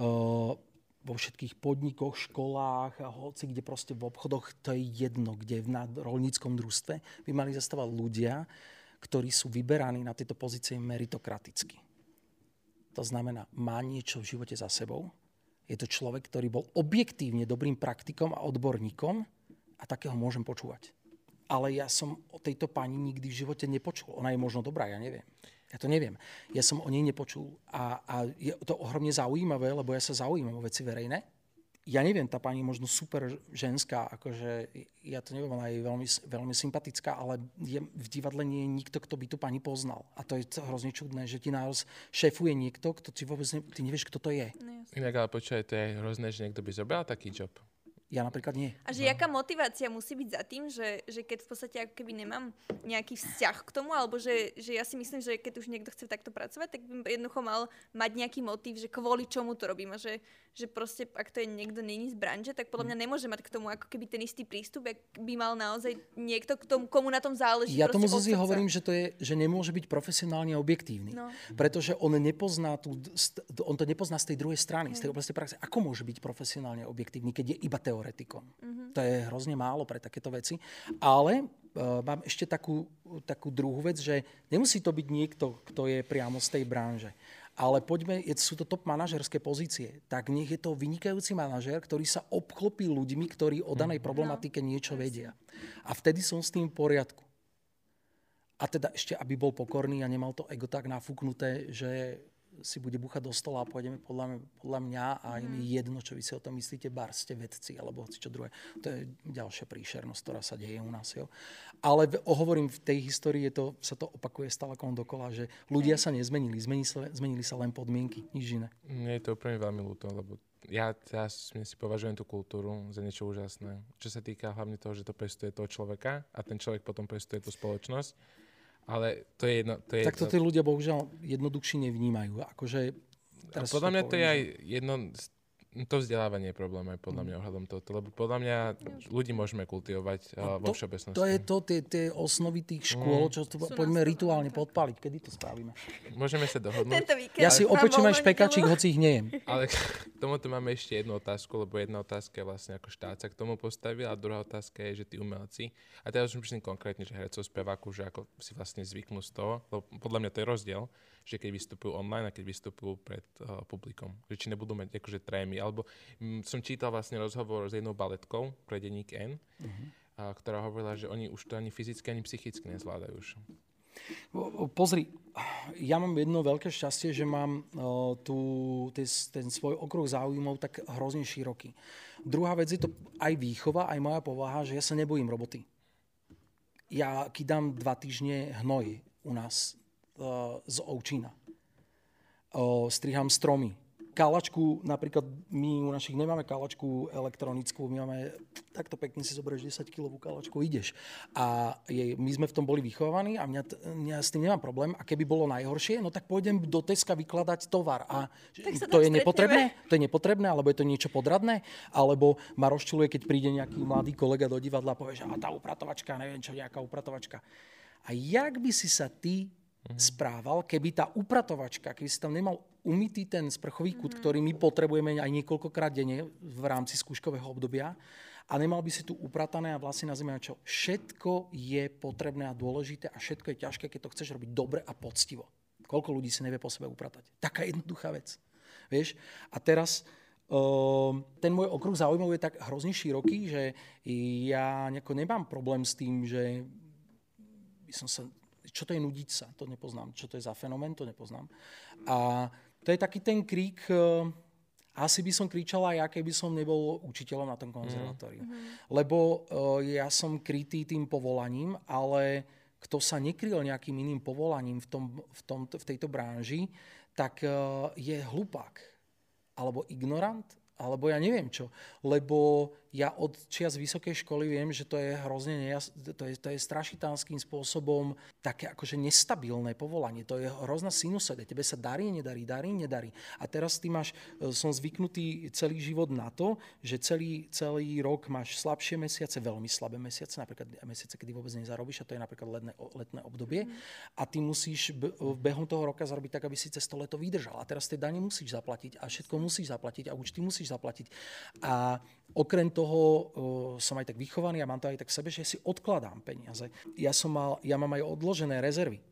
uh, vo všetkých podnikoch, školách a hoci kde proste v obchodoch, to je jedno, kde v rolníckom družstve by mali zastávať ľudia, ktorí sú vyberaní na tieto pozície meritokraticky to znamená, má niečo v živote za sebou. Je to človek, ktorý bol objektívne dobrým praktikom a odborníkom a takého môžem počúvať. Ale ja som o tejto pani nikdy v živote nepočul. Ona je možno dobrá, ja neviem. Ja to neviem. Ja som o nej nepočul a, a je to ohromne zaujímavé, lebo ja sa zaujímam o veci verejné. Ja neviem, tá pani možno super ženská, akože ja to neviem, ona je veľmi, veľmi sympatická, ale je, v divadle nie je nikto, kto by tu pani poznal. A to je to hrozne čudné, že ti naraz šéfuje niekto, kto ti vôbec ne, ty nevieš, kto to je. Inak ale počkaj, to je hrozné, že niekto by zobral taký job. Ja napríklad nie. A že no. jaká motivácia musí byť za tým, že, že keď v podstate ako keby nemám nejaký vzťah k tomu, alebo že, že ja si myslím, že keď už niekto chce takto pracovať, tak by jednoducho mal mať nejaký motív, že kvôli čomu to robím. A že, že proste, ak to je niekto není z branže, tak podľa mňa nemôže mať k tomu ako keby ten istý prístup, ak by mal naozaj niekto k tomu, komu na tom záleží. Ja tomu zase hovorím, že to je, že nemôže byť profesionálne objektívny. No. Pretože on nepozná tú, on to nepozná z tej druhej strany, mm. z tej oblasti praxe. Ako môže byť profesionálne objektívny, keď je iba teoretikom? Mm-hmm. To je hrozne málo pre takéto veci. Ale uh, mám ešte takú, takú druhú vec, že nemusí to byť niekto, kto je priamo z tej branže. Ale poďme, sú to top manažerské pozície. Tak nech je to vynikajúci manažer, ktorý sa obklopí ľuďmi, ktorí o danej mhm. problematike niečo vedia. A vtedy som s tým v poriadku. A teda ešte, aby bol pokorný a nemal to ego tak nafúknuté, že si bude buchať do stola a pôjdeme podľa, podľa mňa a je mi mhm. jedno, čo vy si o tom myslíte, bar ste vedci alebo hoci čo druhé. To je ďalšia príšernosť, ktorá sa deje u nás. Jo. Ale v, hovorím, v tej histórii je to, sa to opakuje stále kon dokola, že ľudia sa nezmenili, zmenili sa, zmenili sa len podmienky, nič iné. Mne je to úplne veľmi ľúto, lebo ja teraz si považujem tú kultúru za niečo úžasné. Čo sa týka hlavne toho, že to pestuje toho človeka a ten človek potom pestuje tú spoločnosť ale to je jedno... To je tak to tí ľudia bohužiaľ jednoduchšie nevnímajú. Akože, teraz podľa mňa to je aj jedno to vzdelávanie je problém aj podľa mňa ohľadom tohto, lebo podľa mňa ľudí môžeme kultivovať no, vo všeobecnosti. To je to, tie, tie osnovy tých škôl, mm. čo to, poďme rituálne podpaliť. Kedy to spravíme? Môžeme sa dohodnúť. Ja si opečím aj špekačík, hoci ich nejem. Ale k *laughs* tomuto máme ešte jednu otázku, lebo jedna otázka je vlastne ako štát sa k tomu postavil a druhá otázka je, že tí umelci, a teraz už myslím konkrétne, že hercov, speváku, že ako si vlastne zvyknú z toho, lebo podľa mňa to je rozdiel, že keď vystupujú online a keď vystupujú pred uh, publikom. Že či nebudú mať akože trémy. Alebo m, mm, som čítal vlastne rozhovor s jednou baletkou pre denník N, uh-huh. a, ktorá hovorila, že oni už to ani fyzicky, ani psychicky nezvládajú už. Pozri, ja mám jedno veľké šťastie, že mám uh, tu, ten, ten svoj okruh záujmov tak hrozne široký. Druhá vec je to aj výchova, aj moja povaha, že ja sa nebojím roboty. Ja kydám dva týždne hnoj u nás z Ovčína. Striham stromy. Kalačku, napríklad my u našich nemáme kalačku elektronickú, my máme, takto pekne si zoberieš 10 kilovú kalačku, ideš. A je, my sme v tom boli vychovaní a mňa, mňa s tým nemám problém. A keby bolo najhoršie, no tak pôjdem do Teska vykladať tovar. A to je nepotrebné? To je nepotrebné, alebo je to niečo podradné? Alebo ma rozčuluje, keď príde nejaký mladý kolega do divadla a povie, že a tá upratovačka, neviem čo, nejaká upratovačka. A jak by si sa ty mm-hmm. správal, keby tá upratovačka, keby si tam nemal umytý ten sprchový kút, mm-hmm. ktorý my potrebujeme aj niekoľkokrát denne v rámci skúškového obdobia, a nemal by si tu upratané a vlasy na zemi čo. Všetko je potrebné a dôležité a všetko je ťažké, keď to chceš robiť dobre a poctivo. Koľko ľudí si nevie po sebe upratať. Taká jednoduchá vec. Vieš? A teraz uh, ten môj okruh záujmov je tak hrozne široký, že ja nemám problém s tým, že by som sa čo to je nudiť sa, to nepoznám. Čo to je za fenomén, to nepoznám. A to je taký ten krík, e, asi by som kričala ja, keby som nebol učiteľom na tom konzervatóriu. Mm. Lebo uh, ja som krytý tým povolaním, ale kto sa nekryl nejakým iným povolaním v, tom, v, tom, v tejto branži, tak uh, je hlupák. Alebo ignorant, alebo ja neviem čo. Lebo ja od čias vysokej školy viem, že to je hrozne nejas- to je, to je strašitánským spôsobom také akože nestabilné povolanie. To je hrozná sinusoida. Tebe sa darí, nedarí, darí, nedarí. A teraz ty máš, e, som zvyknutý celý život na to, že celý, celý rok máš slabšie mesiace, veľmi slabé mesiace, napríklad mesiace, kedy vôbec nezarobíš, a to je napríklad letné, letné obdobie. A ty musíš v behom toho roka zarobiť tak, aby si cez to leto vydržal. A teraz tie dane musíš zaplatiť a všetko musíš zaplatiť a účty musíš zaplatiť. A okrem toho uh, som aj tak vychovaný a mám to aj tak v sebe, že si odkladám peniaze. Ja, som mal, ja mám aj odložené rezervy.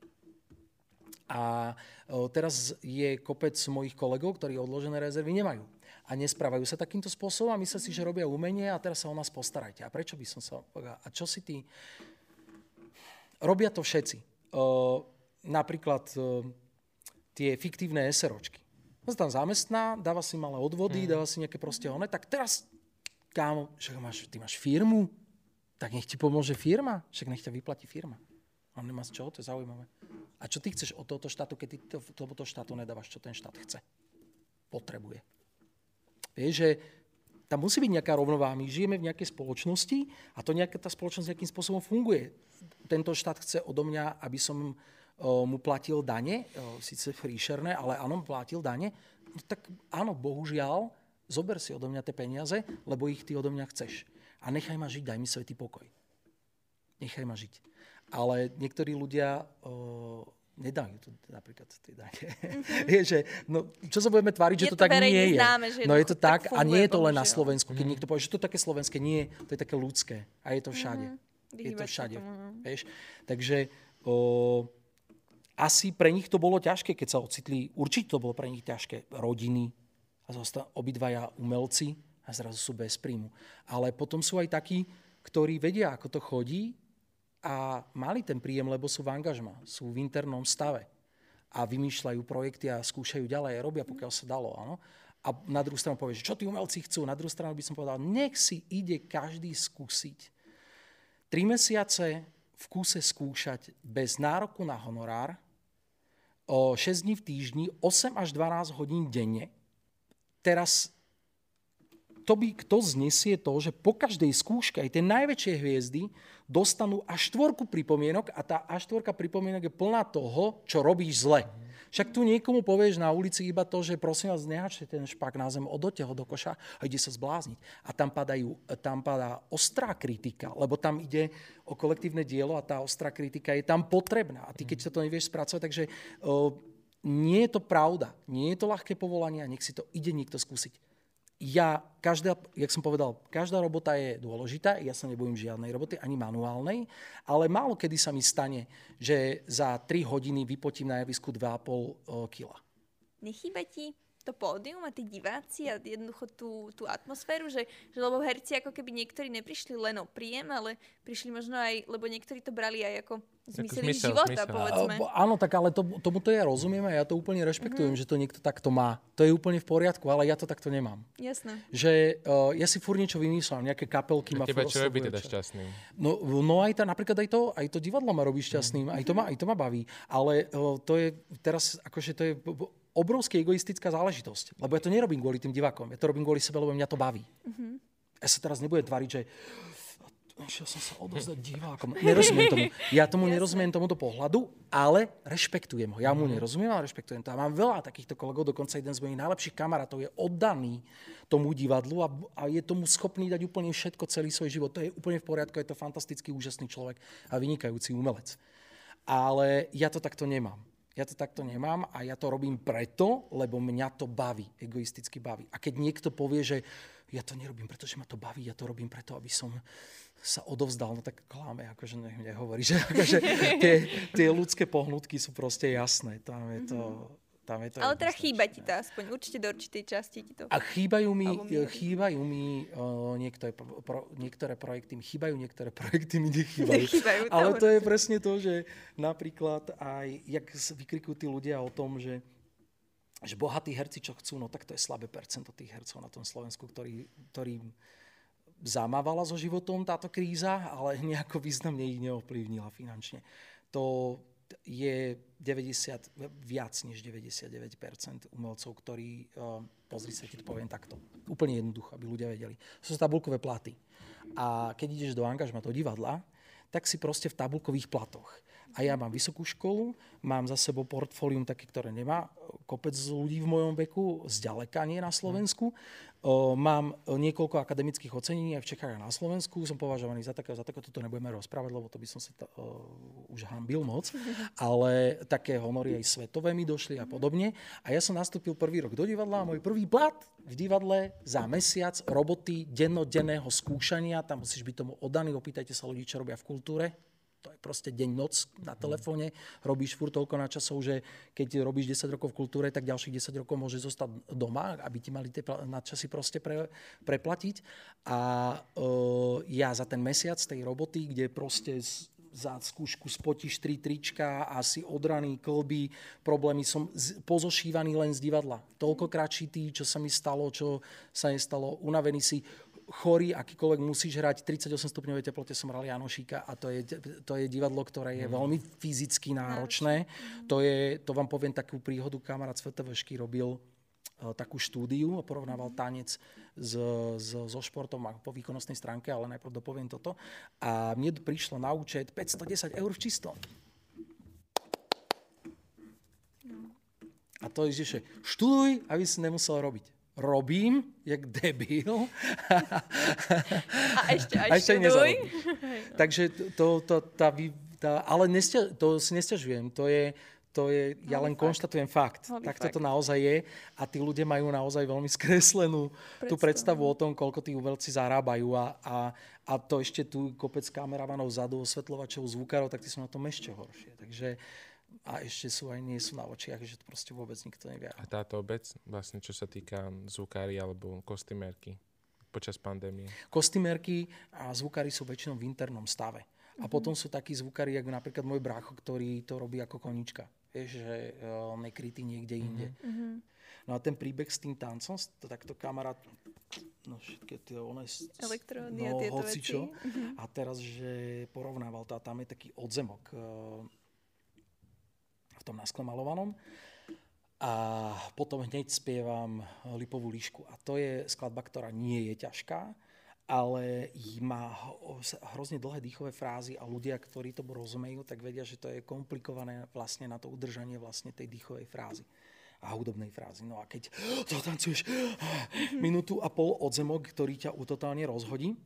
A uh, teraz je kopec mojich kolegov, ktorí odložené rezervy nemajú. A nesprávajú sa takýmto spôsobom a myslia si, že robia umenie a teraz sa o nás postarajte. A prečo by som sa... A čo si ty... Robia to všetci. Uh, napríklad tie fiktívne SROčky. On sa tam zamestná, dáva si malé odvody, mm. dáva si nejaké proste one, tak teraz, kámo, že máš, ty máš firmu, tak nech ti pomôže firma, však nech ťa vyplatí firma. On nemá z čoho, to je zaujímavé. A čo ty chceš od tohoto štátu, keď ty to, tomuto štátu nedávaš, čo ten štát chce? Potrebuje. Vieš, že tam musí byť nejaká rovnováha. My žijeme v nejakej spoločnosti a to nejaká tá spoločnosť nejakým spôsobom funguje. Tento štát chce odo mňa, aby som mu platil dane, síce fríšerné, ale áno, platil dane, no tak áno, bohužiaľ, zober si odo mňa tie peniaze, lebo ich ty odo mňa chceš. A nechaj ma žiť, daj mi svetý pokoj. Nechaj ma žiť. Ale niektorí ľudia o, nedajú to napríklad tie dane. Mm-hmm. *laughs* je, že, no, čo sa budeme tváriť, je že to, to tak nie je. Známe, že no je to tak, tak funguje, a nie je to len na Slovensku. Keď mm. niekto povie, že to je také slovenské, nie, to je také ľudské. A je to všade. Mm-hmm. Je to všade. no. Vieš? Takže o, asi pre nich to bolo ťažké, keď sa ocitli, určite to bolo pre nich ťažké, rodiny, a zosta- obidvaja umelci a zrazu sú bez príjmu. Ale potom sú aj takí, ktorí vedia, ako to chodí a mali ten príjem, lebo sú v angažma, sú v internom stave a vymýšľajú projekty a skúšajú ďalej a robia, pokiaľ sa dalo. Áno? A na druhú stranu povie, že čo tí umelci chcú. Na druhú stranu by som povedal, nech si ide každý skúsiť. Tri mesiace v kúse skúšať bez nároku na honorár, 6 dní v týždni, 8 až 12 hodín denne. Teraz to by kto znesie to, že po každej skúške aj tie najväčšie hviezdy dostanú až štvorku pripomienok a tá až štvorka pripomienok je plná toho, čo robíš zle. Však tu niekomu povieš na ulici iba to, že prosím vás, nehačte ten špak na zem, odote ho do koša a ide sa zblázniť. A tam, padajú, tam padá ostrá kritika, lebo tam ide o kolektívne dielo a tá ostrá kritika je tam potrebná. A ty, keď sa to nevieš spracovať, takže o, nie je to pravda, nie je to ľahké povolanie a nech si to ide niekto skúsiť ja, každá, jak som povedal, každá robota je dôležitá, ja sa nebojím žiadnej roboty, ani manuálnej, ale málo kedy sa mi stane, že za 3 hodiny vypotím na javisku 2,5 kila. Nechýba ti to pódium a tí diváci a jednoducho tú, tú atmosféru, že, že lebo herci ako keby niektorí neprišli len o príjem, ale prišli možno aj, lebo niektorí to brali aj ako zmysel života, zmysel. povedzme. A, áno, tak ale to, tomuto ja rozumiem a ja to úplne rešpektujem, mm-hmm. že to niekto takto má. To je úplne v poriadku, ale ja to takto nemám. Jasné. Že uh, ja si furt niečo vymýšľam, nejaké kapelky ma Teba čo robí teda šťastným? No, no aj tá, napríklad aj to, aj to divadlo ma robí šťastným, aj to ma, aj to ma baví. Ale uh, to je teraz, akože to je obrovsky egoistická záležitosť. Lebo ja to nerobím kvôli tým divákom, ja to robím kvôli sebe, lebo mňa to baví. Ja sa teraz nebudem tváriť, že išiel som sa odozdať divákom. *laughs* Nerozumiem tomu. Ja tomu nerozumiem tomuto pohľadu, ale rešpektujem ho. Ja mu nerozumiem, ale rešpektujem to. A mám veľa takýchto kolegov, dokonca jeden z mojich najlepších kamarátov je oddaný tomu divadlu a, a je tomu schopný dať úplne všetko, celý svoj život. To je úplne v poriadku, je to fantastický, úžasný človek a vynikajúci umelec. Ale ja to takto nemám. Ja to takto nemám a ja to robím preto, lebo mňa to baví, egoisticky baví. A keď niekto povie, že ja to nerobím, pretože ma to baví, ja to robím preto, aby som sa odovzdal, no tak klame, akože nech nehovorí, že *laughs* akože tie, tie ľudské pohnutky sú proste jasné. Tam je to, tam je to Ale teda chýba ti to aspoň, určite do určitej časti ti to. A chýbajú mi, chýbajú mi uh, niektoré, pro, niektoré projekty, mi chýbajú niektoré projekty, mi nechýbajú. Nechýbajú, to Ale to je presne to, že napríklad aj, jak vykrikujú tí ľudia o tom, že že bohatí herci, čo chcú, no tak to je slabé percento tých hercov na tom Slovensku, ktorý, ktorým zamávala so životom táto kríza, ale nejako významne ich neovplyvnila finančne. To je 90, viac než 99% umelcov, ktorí, uh, pozri sa, ti to poviem takto, úplne jednoducho, aby ľudia vedeli. Sú tabulkové platy. A keď ideš do angažma do divadla, tak si proste v tabulkových platoch. A ja mám vysokú školu, mám za sebou portfólium také, ktoré nemá kopec ľudí v mojom veku, zďaleka nie na Slovensku. O, mám niekoľko akademických ocenení aj v Čechách a na Slovensku. Som považovaný za takého, za takého, toto nebudeme rozprávať, lebo to by som sa ta, o, už hambil moc. Ale také honory aj svetové mi došli a podobne. A ja som nastúpil prvý rok do divadla a môj prvý plat v divadle za mesiac roboty dennodenného skúšania, tam musíš byť tomu oddaný, opýtajte sa ľudí, čo robia v kultúre, to je proste deň-noc na telefóne, robíš furt toľko na časov, že keď robíš 10 rokov v kultúre, tak ďalších 10 rokov môže zostať doma, aby ti mali tie nadčasy proste pre, preplatiť. A uh, ja za ten mesiac tej roboty, kde proste s- za skúšku spotíš tri trička, asi odraný, klby, problémy. Som z, pozošívaný len z divadla. Toľkokrát čitý, čo sa mi stalo, čo sa nestalo. Unavený si chorý, akýkoľvek musíš hrať, 38 stupňovej teplote som hral Janošíka a to je, to je divadlo, ktoré je mm. veľmi fyzicky náročné. Mm. To, je, to vám poviem takú príhodu, kamarát Svetovešky robil uh, takú štúdiu, porovnával tanec s, s, so športom a po výkonnostnej stránke, ale najprv dopoviem toto. A mne prišlo na účet 510 eur v čistom. No. A to je, že študuj, aby si nemusel robiť robím, jak debil. A ešte aj a ešte študuj. Takže to, to, tá, tá, ale nestia, to si nestiažujem. To je, to je, ja len fakt. konštatujem fakt. Tak to naozaj je a tí ľudia majú naozaj veľmi skreslenú predstavu. tú predstavu o tom, koľko tí umelci zarábajú a, a, a to ešte tu kopec kameramanov vzadu, osvetľovačov, zvukárov, tak tí sú na tom ešte horšie. Takže a ešte sú aj nie sú na očiach, že to proste vôbec nikto nevie. A táto obec, vlastne čo sa týka zvukári alebo kostymérky počas pandémie? Kostymérky a zvukári sú väčšinou v internom stave. A mm-hmm. potom sú takí zvukári, ako napríklad môj brácho, ktorý to robí ako konička. Vieš, že uh, on je krytý niekde mm-hmm. inde. Mm-hmm. No a ten príbeh s tým tancom, to takto kamarát no všetky tie one... Elektróny no, a tieto hocičo. veci. Mm-hmm. A teraz, že porovnával to a tam je taký odzemok. Tom naskle malovanom. A potom hneď spievam Lipovú líšku. A to je skladba, ktorá nie je ťažká, ale má hrozne dlhé dýchové frázy a ľudia, ktorí to rozumejú, tak vedia, že to je komplikované vlastne na to udržanie vlastne tej dýchovej frázy a hudobnej frázy. No a keď *gasps* to tancuješ *gasps* minútu a pol odzemok, ktorý ťa totálne rozhodí,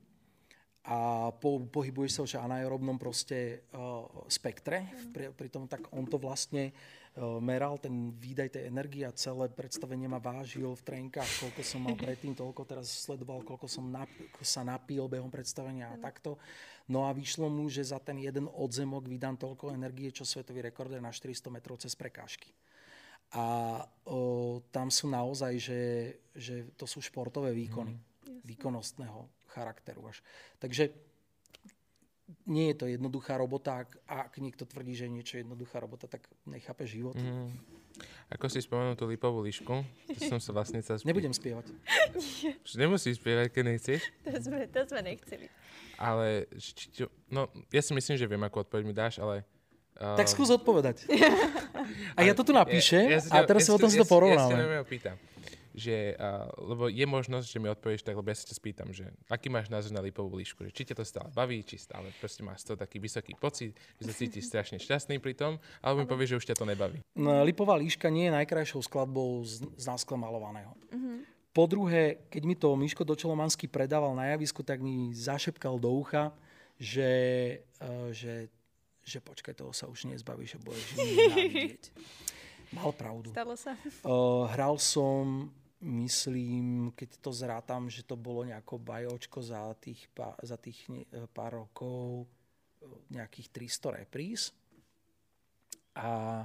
a po, pohybuješ sa už anaerobnom proste uh, spektre. Pri, pri tom tak on to vlastne uh, meral, ten výdaj tej energie a celé predstavenie ma vážil v trenkách, koľko som mal predtým, toľko teraz sledoval, koľko som nap, sa napil behom predstavenia a takto. No a vyšlo mu, že za ten jeden odzemok vydám toľko energie, čo svetový rekord na 400 metrov cez prekážky. A o, tam sú naozaj, že, že to sú športové výkony mm. výkonnostného charakteru až. Takže nie je to jednoduchá robota. Ak, ak niekto tvrdí, že je niečo jednoduchá robota, tak nechápe život. Mm. Ako si spomenul tú lipovú líšku, to som sa vlastne sa spí... Nebudem spievať. *laughs* Už nemusíš spievať, keď nechceš. To sme, to sme nechceli. Ale, či, či, no, ja si myslím, že viem, ako odpoveď mi dáš, ale... Uh... Tak skús odpovedať. *laughs* a ja to tu napíšem ja, ja a teraz ja, sa o tom ja, to porovnáme. Ja, ja si pýtam že, uh, lebo je možnosť, že mi odpovieš tak, lebo ja sa ťa spýtam, že aký máš názor na lipovú líšku, že či ťa to stále baví, či stále proste máš to taký vysoký pocit, že sa cítiš *laughs* strašne šťastný pri tom, alebo mi povieš, že už ťa to nebaví. No, lipová líška nie je najkrajšou skladbou z, z náskle malovaného. Mm-hmm. Po druhé, keď mi to Miško Dočelomanský predával na javisku, tak mi zašepkal do ucha, že, uh, že, že počkaj, toho sa už nezbavíš, že budeš *laughs* nenávidieť. Mal pravdu. Stalo sa. Uh, hral som myslím, keď to zrátam, že to bolo nejako bajočko za tých, pá, za tých pár rokov nejakých 300 repríz. A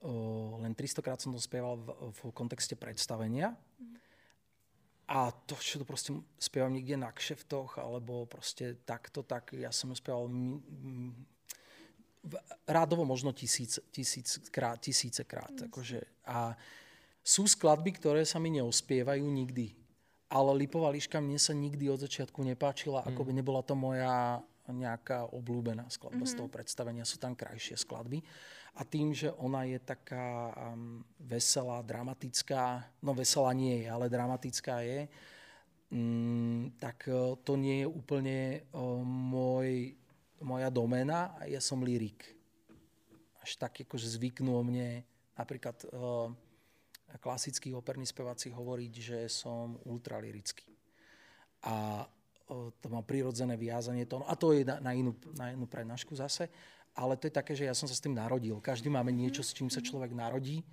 o, len 300 krát som to spieval v, v kontexte predstavenia. A to, čo to proste spievam niekde na kšeftoch, alebo proste takto, tak ja som spieval m, m, rádovo možno tisíc, tisíc krát, tisíce krát. Akože, a sú skladby, ktoré sa mi neospievajú nikdy. Ale Lipová liška mne sa nikdy od začiatku nepáčila, mm. ako by nebola to moja nejaká obľúbená skladba mm-hmm. z toho predstavenia. Sú tam krajšie skladby. A tým, že ona je taká um, veselá, dramatická, no veselá nie je, ale dramatická je, um, tak uh, to nie je úplne uh, môj, moja domena a ja som lirik. Až tak akože zvyknú o mne napríklad uh, klasickí operní speváci hovoriť, že som ultralirický. A to má prirodzené viazanie tónu. A to je na, na, inú, na inú prednášku zase. Ale to je také, že ja som sa s tým narodil. Každý máme niečo, s čím sa človek narodí.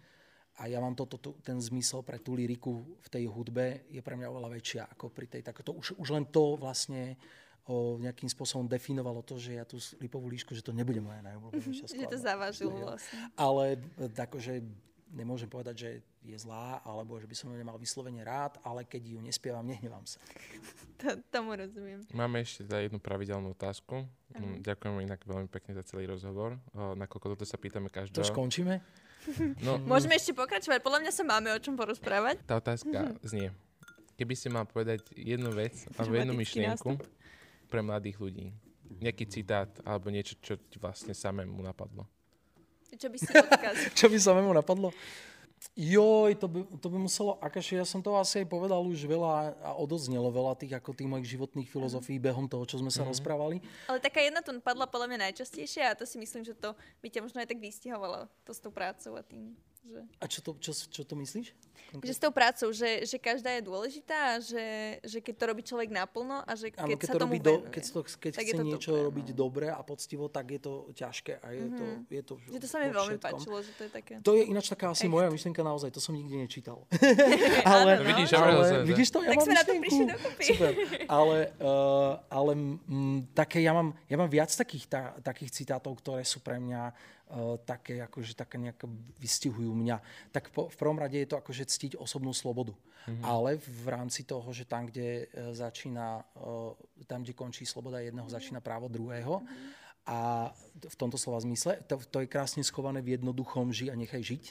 A ja mám toto, to, ten zmysel pre tú liriku v tej hudbe je pre mňa oveľa väčšia ako pri tej. Tak to už, už len to vlastne o, nejakým spôsobom definovalo to, že ja tú lipovú líšku, že to nebude moja najobľúbenejšia skladba. *laughs* Že to zavážilo vlastne. Ale akože nemôžem povedať, že je zlá, alebo že by som ju nemal vyslovene rád, ale keď ju nespievam, nehnevám sa. *laughs* To, tomu rozumiem. Máme ešte teda jednu pravidelnú otázku. Mm, Ďakujem inak veľmi pekne za celý rozhovor. Nakoľko toto sa pýtame každého. To skončíme? *laughs* No, Môžeme ešte pokračovať. Podľa mňa sa máme o čom porozprávať. tá otázka *laughs* znie. Keby si mal povedať jednu vec alebo jednu myšlienku pre mladých ľudí, nejaký citát alebo niečo, čo ti vlastne samému napadlo. Čo by si *laughs* odkaz? Čo by sa mimo napadlo? Joj, to by, to by muselo, akože ja som to asi aj povedal už veľa a odoznelo veľa tých ako tých mojich životných filozofií behom toho, čo sme sa rozprávali. Ale taká jedna tu padla podľa mňa najčastejšie a to si myslím, že to by ťa možno aj tak vystihovalo to s tou prácou a tým. Že, A čo to, čo, čo to myslíš? že s tou prácou, že, že každá je dôležitá a že, že keď to robí človek naplno a že keď, keď, sa to tomu robí do, venuje. keď, to, keď chce to niečo dobré, no. robiť dobre a poctivo, tak je to ťažké a je to, je to Že to sa mi veľmi všetkom. páčilo, že to je také... To je ináč taká asi Echt. moja myšlienka naozaj, to som nikdy nečítal. *laughs* *laughs* Áno, No vidíš, ale že- vidíš to? Ja Tak mám sme na to myšlienku. prišli dokopy. Super. Ale, uh, ale mm, také, ja mám, ja mám viac takých, ta, takých citátov, ktoré sú pre mňa uh, také, akože také nejak vystihujú mňa. Tak po, v prvom rade je to akože ctiť osobnú slobodu. Mm-hmm. Ale v rámci toho, že tam, kde uh, začína, uh, tam, kde končí sloboda jedného, začína právo druhého. A v tomto slova zmysle, to, to je krásne schované v jednoduchom ži a nechaj žiť.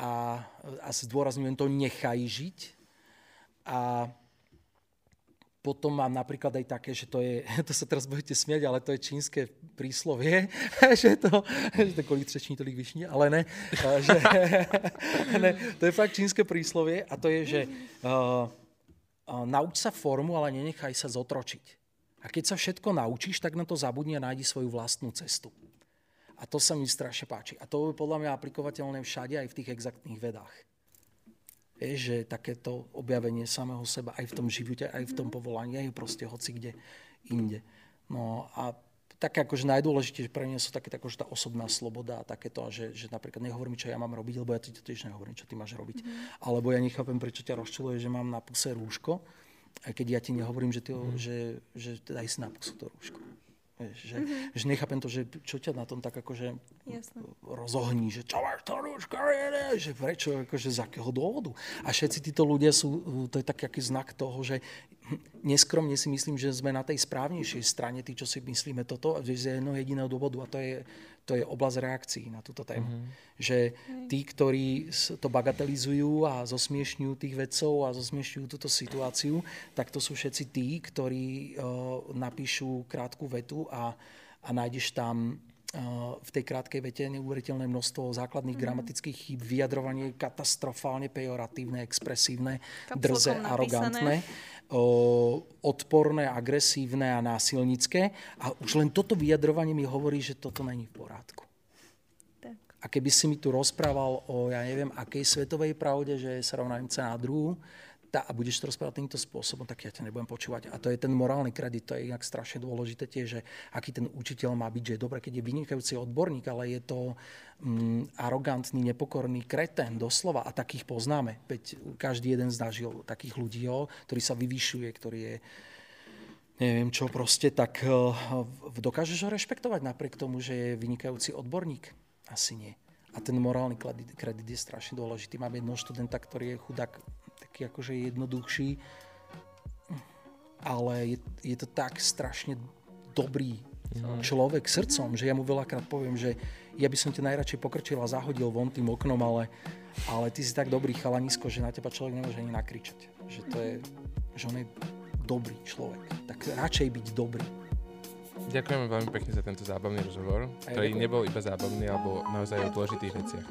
A, a zdôrazňujem to nechaj žiť. A potom mám napríklad aj také, že to je, *laughs* to sa teraz budete smiať, ale to je čínske príslovie, *laughs* že to, že to kolik třeční, tolik vyšní, ale ne, že, *laughs* ne, to je fakt čínske príslovie a to je, že uh, uh, nauč sa formu, ale nenechaj sa zotročiť. A keď sa všetko naučíš, tak na to zabudni a nájdi svoju vlastnú cestu. A to sa mi strašne páči. A to je podľa mňa aplikovateľné všade, aj v tých exaktných vedách. Že takéto objavenie samého seba aj v tom živote, aj v tom povolaní, aj proste hoci kde inde. No a také akože najdôležitejšie pre mňa sú také akože tá osobná sloboda a takéto, a že, že napríklad nehovor mi, čo ja mám robiť, lebo ja ti to tiež nehovorím, čo ty máš robiť. Alebo ja nechápem, prečo ťa rozčuluje, že mám na puse rúško, aj keď ja ti nehovorím, že, ty, ho, že, že daj si na pusu to rúško. Že, že nechápem to, že čo ťa na tom tak akože Jasné. rozohní, že čo máš to rúško, že prečo, akože z akého dôvodu. A všetci títo ľudia sú, to je taký aký znak toho, že neskromne si myslím, že sme na tej správnejšej strane, tí, čo si myslíme toto, že z jedného jediného dôvodu a to je, to je oblasť reakcií na túto tému. Že tí, ktorí to bagatelizujú a zosmiešňujú tých vedcov a zosmiešňujú túto situáciu, tak to sú všetci tí, ktorí uh, napíšu krátku vetu a, a nájdeš tam v tej krátkej vete neuveriteľné množstvo základných gramatických chýb, vyjadrovanie katastrofálne pejoratívne, expresívne, Kapslokom drze, napísané. arogantné, odporné, agresívne a násilnické. A už len toto vyjadrovanie mi hovorí, že toto není v poriadku. Tak. A keby si mi tu rozprával o, ja neviem, akej svetovej pravde, že sa rovná MC na druhú, tá, a budeš to rozprávať týmto spôsobom, tak ja ťa nebudem počúvať. A to je ten morálny kredit, to je inak strašne dôležité tiež, že aký ten učiteľ má byť, že je dobre, keď je vynikajúci odborník, ale je to mm, arogantný, nepokorný kretén, doslova. A takých poznáme. Veď každý jeden znažil takých ľudí, jo, ktorý sa vyvyšuje, ktorý je neviem čo proste, tak eh, dokážeš ho rešpektovať napriek tomu, že je vynikajúci odborník? Asi nie. A ten morálny kredit je strašne dôležitý. Mám jednoho študenta, ktorý je chudák, taký akože jednoduchší, ale je, je to tak strašne dobrý človek srdcom, že ja mu veľakrát poviem, že ja by som ťa najradšej pokrčil a zahodil von tým oknom, ale, ale ty si tak dobrý chalanisko, že na teba človek nemôže ani nakričať. Že to je, že on je dobrý človek. Tak radšej byť dobrý. Ďakujeme veľmi pekne za tento zábavný rozhovor, ktorý nebol iba zábavný, alebo naozaj o dôležitých veciach.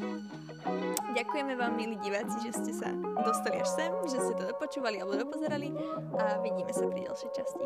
Ďakujeme vám, milí diváci, že ste sa dostali až sem, že ste to dopočúvali alebo dopozerali a vidíme sa pri ďalšej časti.